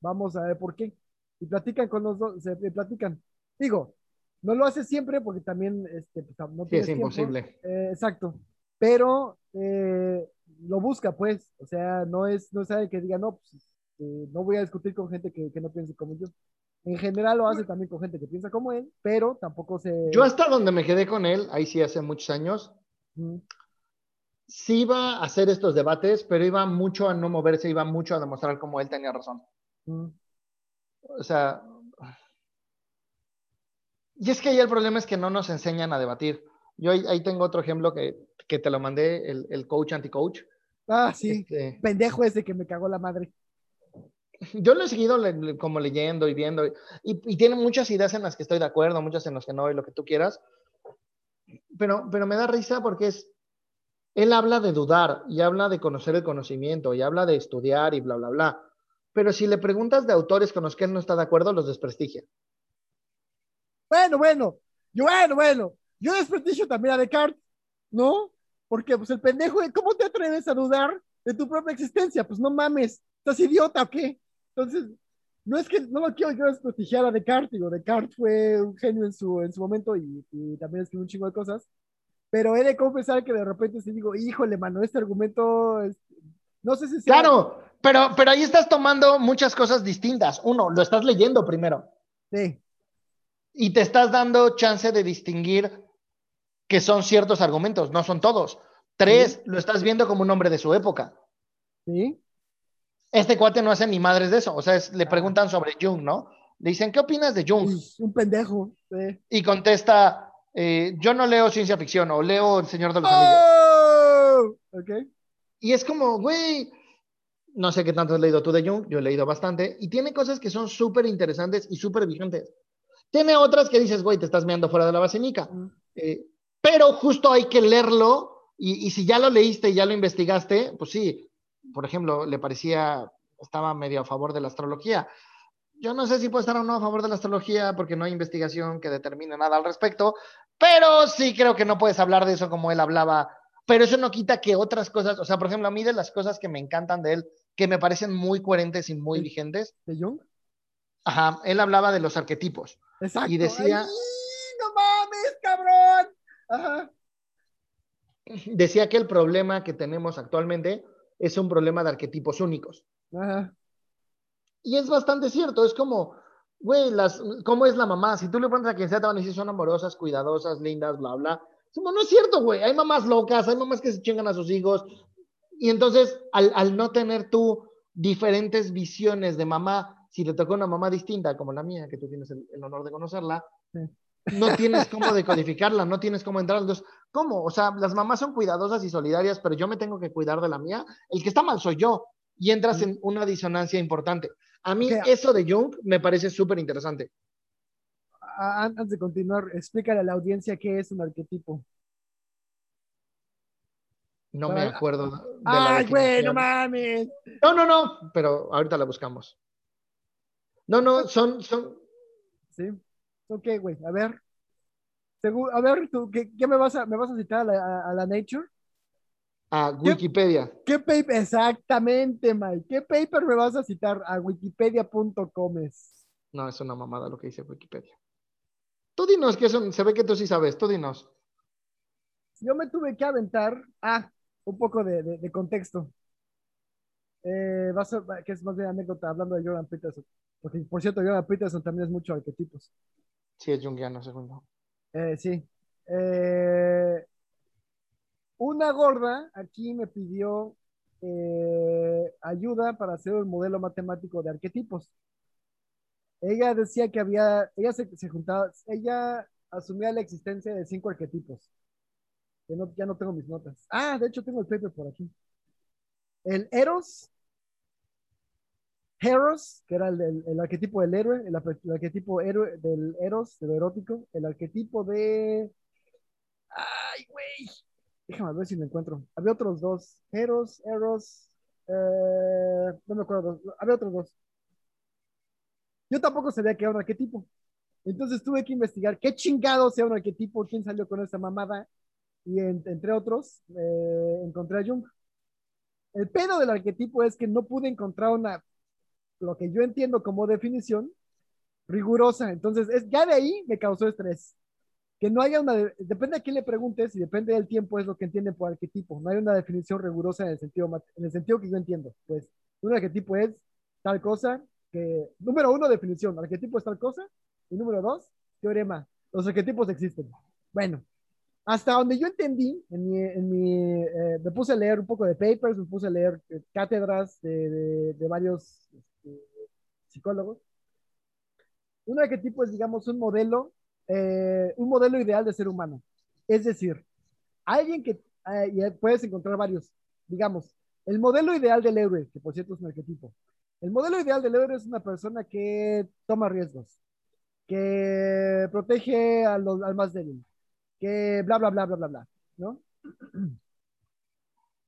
vamos a ver por qué. y platican con los dos, se platican. Digo, no lo hace siempre porque también este, pues, no sí, es imposible. Eh, exacto. Pero eh, lo busca, pues. O sea, no es, no sabe que diga, no, pues, este, no voy a discutir con gente que, que, no piense como yo. En general lo hace también con gente que piensa como él, pero tampoco se. Yo hasta donde me quedé con él, ahí sí hace muchos años, sí iba a hacer estos debates, pero iba mucho a no moverse, iba mucho a demostrar cómo él tenía razón. O sea, y es que ahí el problema es que no nos enseñan a debatir. Yo ahí, tengo otro ejemplo que, que te lo mandé, el, el coach anti-coach. Ah, sí. Este, Pendejo ese que me cagó la madre. Yo lo he seguido como leyendo y viendo, y, y, tiene muchas ideas en las que estoy de acuerdo, muchas en las que no, y lo que tú quieras. Pero, pero me da risa porque es, él habla de dudar y habla de conocer el conocimiento y habla de estudiar y bla, bla, bla. Pero si le preguntas de autores con los que él no está de acuerdo, los desprestigia. Bueno, bueno, yo, bueno, bueno, yo desprestigio también a Descartes, ¿no? Porque pues el pendejo, ¿cómo te atreves a dudar de tu propia existencia? Pues no mames, ¿estás idiota o qué? Entonces, no es que no lo quiero yo desprestigiar a Descartes, digo, Descartes fue un genio en su, en su momento y, y también escribió un chingo de cosas, pero he de confesar que de repente sí digo, híjole, mano, este argumento, es... no sé si... Sea... Claro, pero, pero ahí estás tomando muchas cosas distintas. Uno, lo estás leyendo primero. Sí. Y te estás dando chance de distinguir que son ciertos argumentos, no son todos. Tres, lo estás viendo como un hombre de su época. Sí. Este cuate no hace ni madres de eso. O sea, le preguntan sobre Jung, ¿no? Le dicen, ¿qué opinas de Jung? un pendejo. Sí. Y contesta, eh, yo no leo ciencia ficción o leo El Señor de los oh, Anillos. Y es como, güey, no sé qué tanto has leído tú de Jung, yo he leído bastante, y tiene cosas que son súper interesantes y súper vigentes. Tiene otras que dices, güey, te estás meando fuera de la basenica. Eh, pero justo hay que leerlo, y, y, si ya lo leíste y ya lo investigaste, pues sí, por ejemplo, le parecía, estaba medio a favor de la astrología. Yo no sé si puede estar o no a favor de la astrología porque no hay investigación que determine nada al respecto, pero sí creo que no puedes hablar de eso como él hablaba. Pero eso no quita que otras cosas, o sea, por ejemplo, a mí de las cosas que me encantan de él, que me parecen muy coherentes y muy vigentes. ¿De Jung? Ajá, él hablaba de los arquetipos. Exacto. Y decía. ¡No mames, cabrón! Ajá. Decía que el problema que tenemos actualmente es un problema de arquetipos únicos. Ajá. Y es bastante cierto, es como, güey, las, ¿cómo es la mamá? Si tú le preguntas a quien sea, te van a decir son amorosas, cuidadosas, lindas, bla, bla. Como, no es cierto, güey, hay mamás locas, hay mamás que se chingan a sus hijos. Y entonces, al, al no tener tú diferentes visiones de mamá, si te tocó una mamá distinta como la mía, que tú tienes el, el honor de conocerla, sí. no tienes cómo decodificarla, no tienes cómo entrar. Entonces, ¿cómo? O sea, las mamás son cuidadosas y solidarias, pero yo me tengo que cuidar de la mía. El que está mal soy yo. Y entras en una disonancia importante. A mí eso de Jung me parece súper interesante. Antes de continuar, explícale a la audiencia qué es un arquetipo. No me acuerdo. De Ay, güey, no mames. No, no, no, pero ahorita la buscamos. No, no, son, son. Sí. Ok, güey, a ver. A ver, ¿tú, qué, qué, me, vas a, me vas a citar a la, a la Nature? A Wikipedia. ¿Qué, qué paper? Exactamente, Mike. ¿Qué paper me vas a citar? A wikipedia.com. No, es una mamada lo que dice Wikipedia. Tú dinos, que eso, se ve que tú sí sabes, tú dinos. Yo me tuve que aventar, ah, un poco de, de, de contexto. Eh, va a ser, que es más bien anécdota hablando de Jordan Peterson. Porque, por cierto, Jordan Peterson también es mucho arquetipos. Sí, es junguiano, segundo. Eh, sí. Eh, una gorda aquí me pidió eh, ayuda para hacer un modelo matemático de arquetipos. Ella decía que había, ella se, juntaba, ella asumía la existencia de cinco arquetipos. Ya no tengo mis notas. Ah, de hecho tengo el paper por aquí. El Eros, Heros, que era el, arquetipo del héroe, el, el, arquetipo héroe del Eros, de lo erótico, el arquetipo de. Ay, güey. Déjame ver si me encuentro. Había otros dos. Eros, Eros. Eh, no me acuerdo. Había otros dos. Yo tampoco sabía que era un arquetipo. Entonces tuve que investigar qué chingado sea un arquetipo, quién salió con esa mamada. Y en, entre otros, eh, encontré a Jung. El pedo del arquetipo es que no pude encontrar una, lo que yo entiendo como definición, rigurosa. Entonces, es, ya de ahí me causó estrés. Que no haya una, depende a quién le preguntes y depende del tiempo, es lo que entienden por arquetipo. No hay una definición rigurosa en el sentido, en el sentido que yo entiendo. Pues, un arquetipo es tal cosa que, número uno, definición, arquetipo es tal cosa, y número dos, teorema. Los arquetipos existen. Bueno, hasta donde yo entendí, en mi, en mi eh, me puse a leer un poco de papers, me puse a leer eh, cátedras de, varios este, psicólogos. Un arquetipo es, digamos, un modelo, eh, un modelo ideal de ser humano. Es decir, alguien que, y puedes encontrar varios, digamos, el modelo ideal del héroe, que por cierto es un arquetipo. El modelo ideal del héroe es una persona que toma riesgos, que protege a los, al más débil, que bla, bla, bla, bla, bla, bla, ¿no?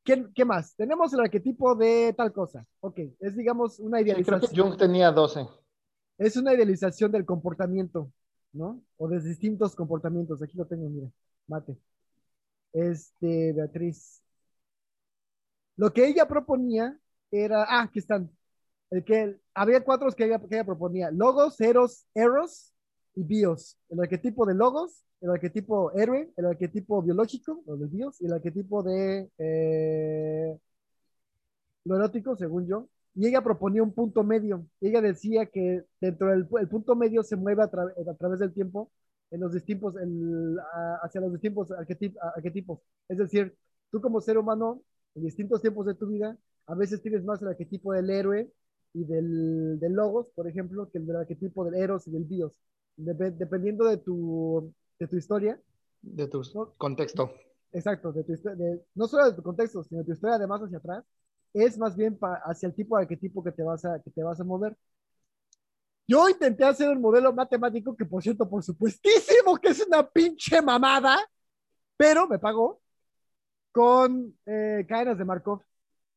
¿Qué, ¿Qué, más? Tenemos el arquetipo de tal cosa. Ok, es digamos una idealización. creo que Jung tenía 12. Es una idealización del comportamiento, ¿no? O de distintos comportamientos. Aquí lo tengo, mira, mate. Este, Beatriz. Lo que ella proponía era, ah, aquí están. El que había cuatro que ella, que ella proponía: logos, eros, eros y bios. El arquetipo de logos, el arquetipo héroe, el arquetipo biológico, o los bios, y el arquetipo de eh, lo erótico, según yo. Y ella proponía un punto medio. Ella decía que dentro del el punto medio se mueve a, a, través del tiempo en los distintos, el, hacia los distintos arquetipos. Es decir, tú como ser humano, en distintos tiempos de tu vida, a veces tienes más el arquetipo del héroe y del, del logos, por ejemplo, que el del arquetipo del eros y del bios dependiendo de tu, de tu historia. De tu contexto. Exacto, de tu, de, no solo de tu contexto, sino de tu historia además hacia atrás, es más bien hacia el tipo de arquetipo que te, vas a, que te vas a mover. Yo intenté hacer un modelo matemático que, por cierto, por supuestísimo que es una pinche mamada, pero me pagó con eh, cadenas de Markov.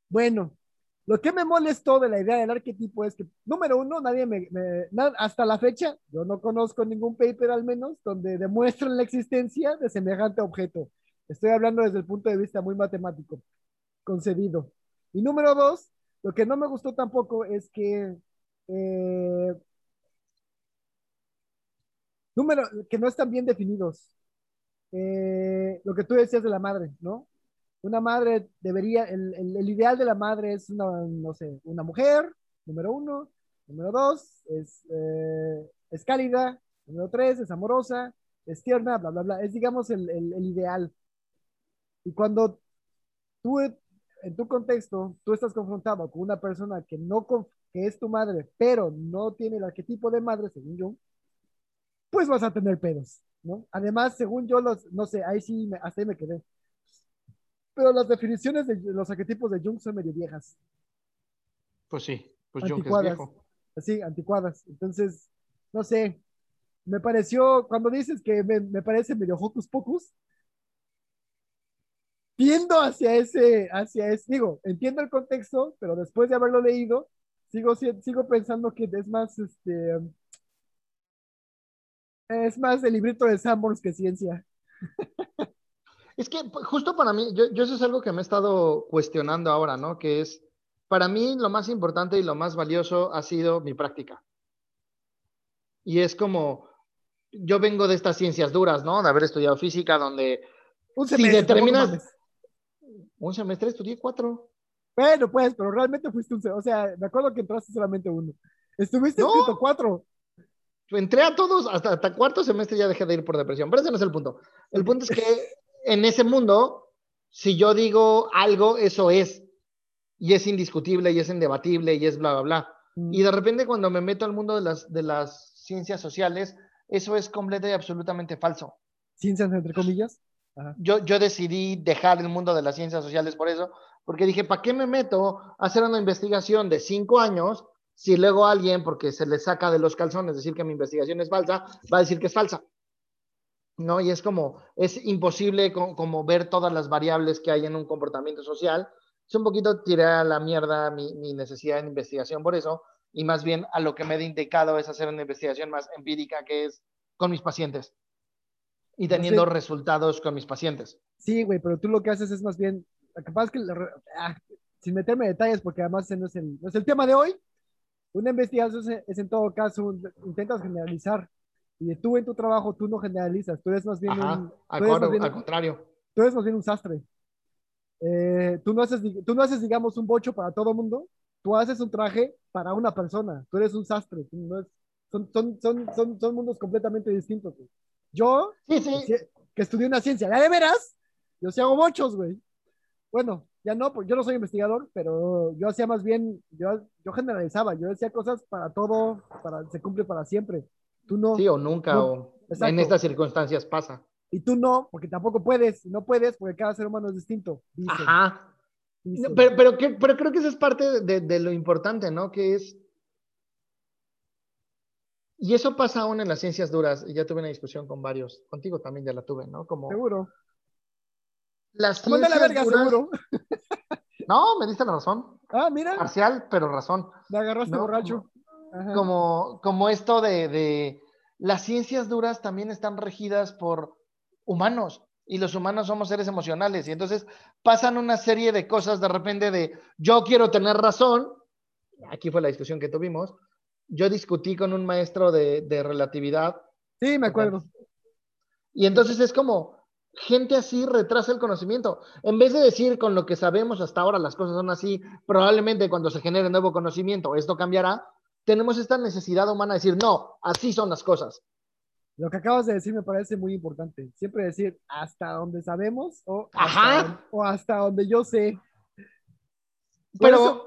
Bueno, lo que me molestó de la idea del arquetipo es que, número uno, nadie me, hasta la fecha, yo no conozco ningún paper al menos donde demuestren la existencia de semejante objeto. Estoy hablando desde el punto de vista muy matemático, concebido. Y número dos, lo que no me gustó tampoco es que, eh, número, que no están bien definidos. Eh, lo que tú decías de la madre, ¿no? una madre debería, el, el, ideal de la madre es una, no sé, una mujer, número uno, número dos, es, eh, es cálida, número tres, es amorosa, es tierna, bla, bla, bla, es digamos el, el, ideal. Y cuando tú, en tu contexto, tú estás confrontado con una persona que no, que es tu madre, pero no tiene el arquetipo de madre, según yo, pues vas a tener pedos, ¿no? Además, según yo, los, no sé, ahí sí, me, hasta ahí me quedé pero las definiciones de los arquetipos de Jung son medio viejas. Pues sí, pues Jung es viejo. Sí, anticuadas. Entonces, no sé, me pareció, cuando dices que me, me parece medio hocus pocus, tiendo hacia ese, hacia ese, digo, entiendo el contexto, pero después de haberlo leído, sigo, sigo pensando que es más, este, es más el librito de Sanborns que ciencia. Es que pues, justo para mí, yo, eso es algo que me he estado cuestionando ahora, ¿no? Que es, para mí lo más importante y lo más valioso ha sido mi práctica. Y es como, yo vengo de estas ciencias duras, ¿no? De haber estudiado física, donde un semestre, si determinas... Un semestre estudié cuatro. Bueno, pues, pero realmente fuiste un... O sea, me acuerdo que entraste solamente uno. Estuviste no. cuatro. Entré a todos, hasta, hasta cuarto semestre ya dejé de ir por depresión, pero ese no es el punto. El punto es que en ese mundo, si yo digo algo, eso es. Y es indiscutible, y es indebatible, y es bla, bla, bla. Mm. Y de repente cuando me meto al mundo de las, de las ciencias sociales, eso es completo y absolutamente falso. ¿Ciencias entre comillas? Yo, yo decidí dejar el mundo de las ciencias sociales por eso, porque dije, ¿para qué me meto a hacer una investigación de cinco años si luego alguien, porque se le saca de los calzones decir que mi investigación es falsa, va a decir que es falsa? ¿no? Y es como, es imposible como, ver todas las variables que hay en un comportamiento social. Es un poquito tirar a la mierda mi, necesidad de investigación por eso, y más bien a lo que me he indicado es hacer una investigación más empírica, que es con mis pacientes y teniendo resultados con mis pacientes. Sí, güey, pero tú lo que haces es más bien, capaz que, ah, sin meterme detalles, porque además no es, el, no es el tema de hoy, Una investigación es, es en todo caso, intentas generalizar. Y tú en tu trabajo, tú no generalizas, tú eres más bien Ajá, un... cor- más bien- al contrario. tú eres más bien un sastre. Eh, tú, no haces, tú no haces, digamos, un bocho para todo mundo, tú haces un traje para una persona, tú eres un sastre, no es- son, son, son, son, son mundos completamente distintos. güey. Yo, Sí, que sí. ci- que estudié una ciencia, ¿ya de veras? Yo sí hago bochos, güey. Bueno, ya no, porque yo no soy investigador, pero yo hacía más bien, yo, yo generalizaba, yo decía cosas para todo, para, se cumple para siempre. Tú no. Sí, o nunca, No, o exacto. en estas circunstancias pasa. Y tú no, porque tampoco puedes, y no puedes porque cada ser humano es distinto. dicen, Ajá. dicen. No, pero, pero, que- pero creo que eso es parte de, de lo importante, ¿no? Que es. Y eso pasa aún en las ciencias duras. Y ya tuve una discusión con varios. Contigo también ya la tuve, ¿no? Como Seguro. las la ciencias verga, duras. seguro. No, me diste la razón. Ah, mira, Parcial, pero razón. me agarraste No, borracho. Ajá. Como, como esto de, de. Las ciencias duras también están regidas por humanos. Y los humanos somos seres emocionales. Y entonces pasan una serie de cosas de repente de yo quiero tener razón. Aquí fue la discusión que tuvimos. Yo discutí con un maestro de, de relatividad Sí, me acuerdo. y entonces es como gente así retrasa el conocimiento. En vez de decir con lo que sabemos hasta ahora las cosas son así, probablemente cuando se genere nuevo conocimiento esto cambiará, tenemos esta necesidad humana de decir, no, así son las cosas. Lo que acabas de decir me parece muy importante. Siempre decir hasta donde sabemos o hasta, Ajá. o hasta donde yo sé. Por Pero eso,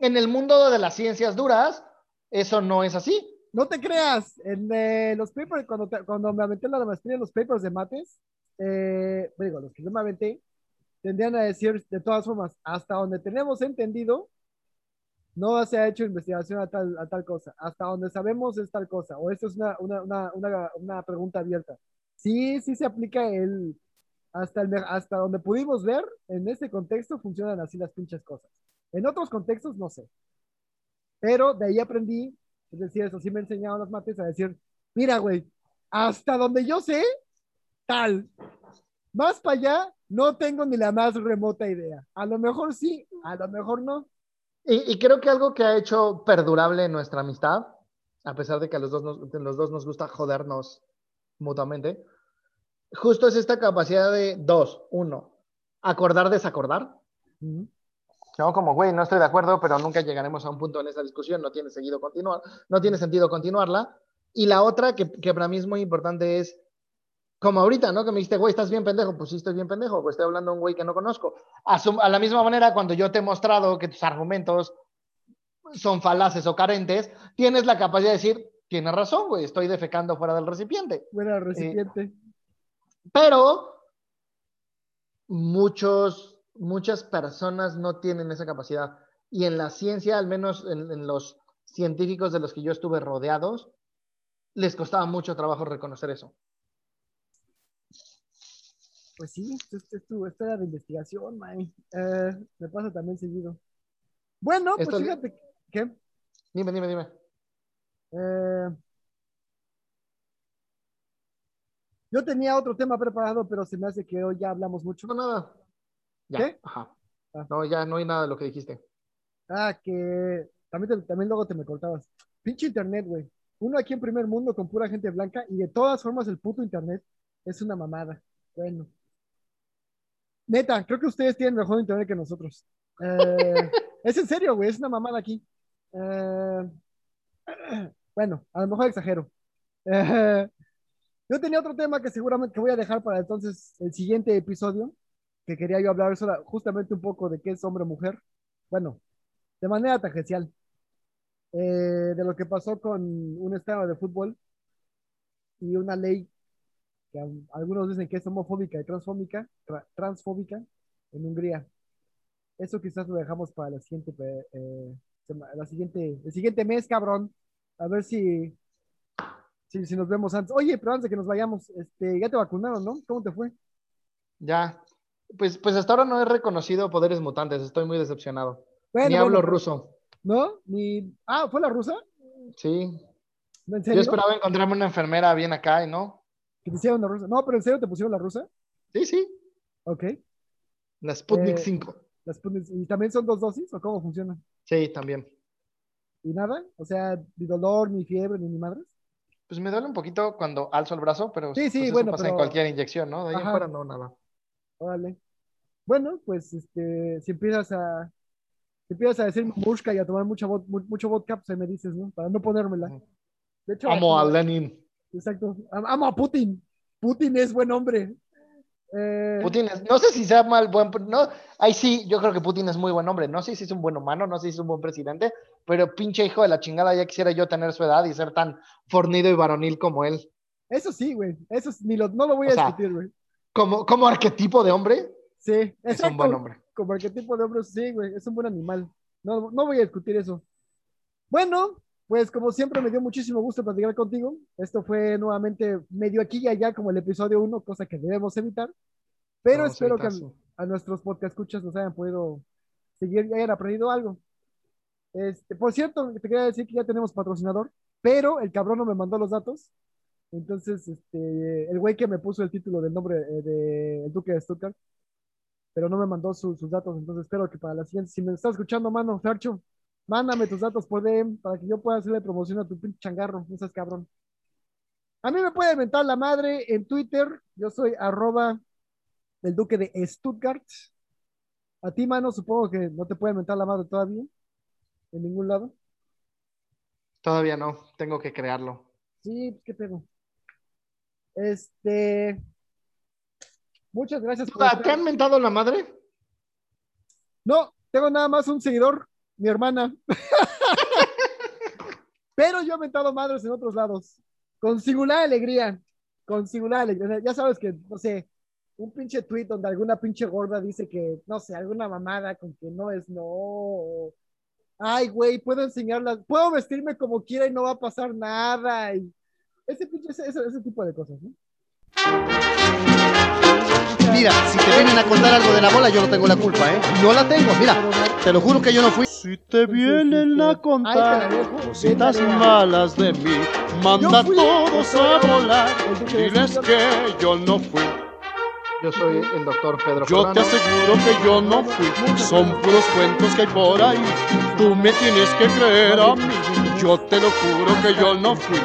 en el mundo de las ciencias duras, eso no es así. no te creas, en los papers, cuando, cuando me aventé la maestría en los papers de mates, eh, digo, los que yo me aventé, tendrían a decir de todas formas, hasta donde tenemos entendido, no se ha hecho investigación a tal, a tal cosa. Hasta donde sabemos es tal cosa. O esto es una, una, una, una, pregunta abierta. Sí, sí se aplica el, hasta, el, hasta donde pudimos ver, en este contexto funcionan así las pinches cosas. En otros contextos no sé. Pero de ahí aprendí, es decir, eso sí me enseñaron las mates a decir, mira, güey, hasta donde yo sé, tal. Más para allá, no tengo ni la más remota idea. A lo mejor sí, a lo mejor no. Y, y creo que algo que ha hecho perdurable nuestra amistad, a pesar de que a los dos nos, los dos nos gusta jodernos mutuamente, justo es esta capacidad de dos, uno, acordar, desacordar. No, como, güey, no estoy de acuerdo, pero nunca llegaremos a un punto en esa discusión, no tiene, seguido continuar, no tiene sentido continuarla. Y la otra, que, que para mí es muy importante, es como ahorita, ¿no? Que me dijiste, güey, estás bien pendejo. Pues sí, estoy bien pendejo, pues estoy hablando a un güey que no conozco. A, su- a la misma manera, cuando yo te he mostrado que tus argumentos son falaces o carentes, tienes la capacidad de decir, tienes razón, güey, estoy defecando fuera del recipiente. Buena recipiente. Pero muchos, muchas personas no tienen esa capacidad. Y en la ciencia, al menos en, en los científicos de los que yo estuve rodeados, les costaba mucho trabajo reconocer eso. Pues sí, esto es tu esto era de investigación, man. Eh, me pasa también seguido. Bueno, pues Esto- fíjate que Dime, dime, dime. eh, yo tenía otro tema preparado, pero se me hace que hoy ya hablamos mucho. No, nada. Ya. ¿Qué? Ajá. Ah. No, ya no hay nada de lo que dijiste. Ah, que también, te- también luego te me cortabas. Pinche internet, güey. Uno aquí en primer mundo con pura gente blanca y de todas formas el puto internet es una mamada. Bueno. Neta, creo que ustedes tienen mejor internet que nosotros. Eh, es en serio, güey, es una mamada aquí. Eh, bueno, a lo mejor exagero. Eh, yo tenía otro tema que seguramente que voy a dejar para entonces el siguiente episodio, que quería yo hablar justamente un poco de qué es hombre o mujer. Bueno, de manera tangencial. Eh, de lo que pasó con un estadio de fútbol y una ley que algunos dicen que es homofóbica y transfóbica, tra- transfóbica en Hungría. Eso quizás lo dejamos para la siguiente, eh, la siguiente, el siguiente mes, cabrón. A ver si, si, si nos vemos antes. Oye, pero antes de que nos vayamos, este, ya te vacunaron, ¿no? ¿Cómo te fue? Ya. Pues, pues hasta ahora no he reconocido poderes mutantes. Estoy muy decepcionado. Bueno, Ni hablo bueno, ruso. ¿No? Ni... Ah, ¿fue la rusa? Sí. ¿En Yo serio? esperaba encontrarme una enfermera bien acá y no. ¿Que te hicieron la rusa? No, pero ¿en serio te pusieron la rusa? Sí, sí. Ok. La Sputnik Eh, 5. Las Sputnik- ¿Y también son dos dosis o cómo funciona? Sí, también. y nada, o sea, ni dolor, ni fiebre, ni ni madres. Pues me duele un poquito cuando alzo el brazo, pero Sí, sí, pues eso bueno, pasa en cualquier inyección, ¿no? De ahí en Ajá. fuera no, nada. Órale. Bueno, pues este, si empiezas a, si empiezas a decir mushka y a tomar mucha mucho vodka, pues ahí me dices, ¿no? Para no ponérmela. De hecho, Amo a Lenin. Exacto. Am- Amo a Putin. Putin es buen hombre. Eh, Putin es, no sé si sea mal buen, no, ahí sí, yo creo que Putin es muy buen hombre, no sé si es un buen humano, no sé si es un buen presidente, pero pinche hijo de la chingada, ya quisiera yo tener su edad y ser tan fornido y varonil como él. Eso sí, güey. Eso es- ni lo, no lo voy O a sea, discutir, güey. Como, como arquetipo de hombre, Sí, es un buen hombre. Como arquetipo de hombre, sí, güey. Es un buen animal. No, no voy a discutir eso. Bueno, pues como siempre me dio muchísimo gusto platicar contigo. Esto fue nuevamente medio aquí y allá como el episodio 1, cosa que debemos evitar. Pero Vamos espero que a, nuestros podcast escuchas nos hayan podido seguir y hayan aprendido algo. Este, por cierto, te quería decir que ya tenemos patrocinador, pero el cabrón no me mandó los datos. Entonces, este, el güey que me puso el título del nombre eh, de El Duque de Stuttgart, pero no me mandó su- sus datos. Entonces, espero que para la siguiente, si me estás escuchando, mano, Fercho, mándame tus datos por DM para que yo pueda hacerle promoción a tu pinche changarro, no seas cabrón. A mí me puede mentar la madre en Twitter, yo soy arroba el Duque de Stuttgart. A ti, mano, supongo que no te puede mentar la madre todavía, en ningún lado. Todavía no, tengo que crearlo. Sí, pues, qué pedo. Este. Muchas gracias por ¿Te estar- han mentado la madre? No, tengo nada más un seguidor, mi hermana. Pero yo he mentado madres en otros lados. Con singular alegría. Con singular alegría. Ya sabes que, no sé, un pinche tweet donde alguna pinche gorda dice que, no sé, alguna mamada con que no es no. o, Ay, güey, puedo enseñarlas, puedo vestirme como quiera y no va a pasar nada. Y ese pinche, ese, ese- ese tipo de cosas, ¿no? Mira, si te vienen a contar algo de la bola, yo no tengo la culpa, ¿eh? No la tengo, mira, te lo juro que yo no fui. Si te vienen a contar cositas malas de mí, manda fui, todos a volar. Diles que yo no fui. Yo soy el doctor Pedro Yo te aseguro que yo no fui. Son puros cuentos que hay por ahí. Tú me tienes que creer a mí. Yo te lo juro que yo no fui.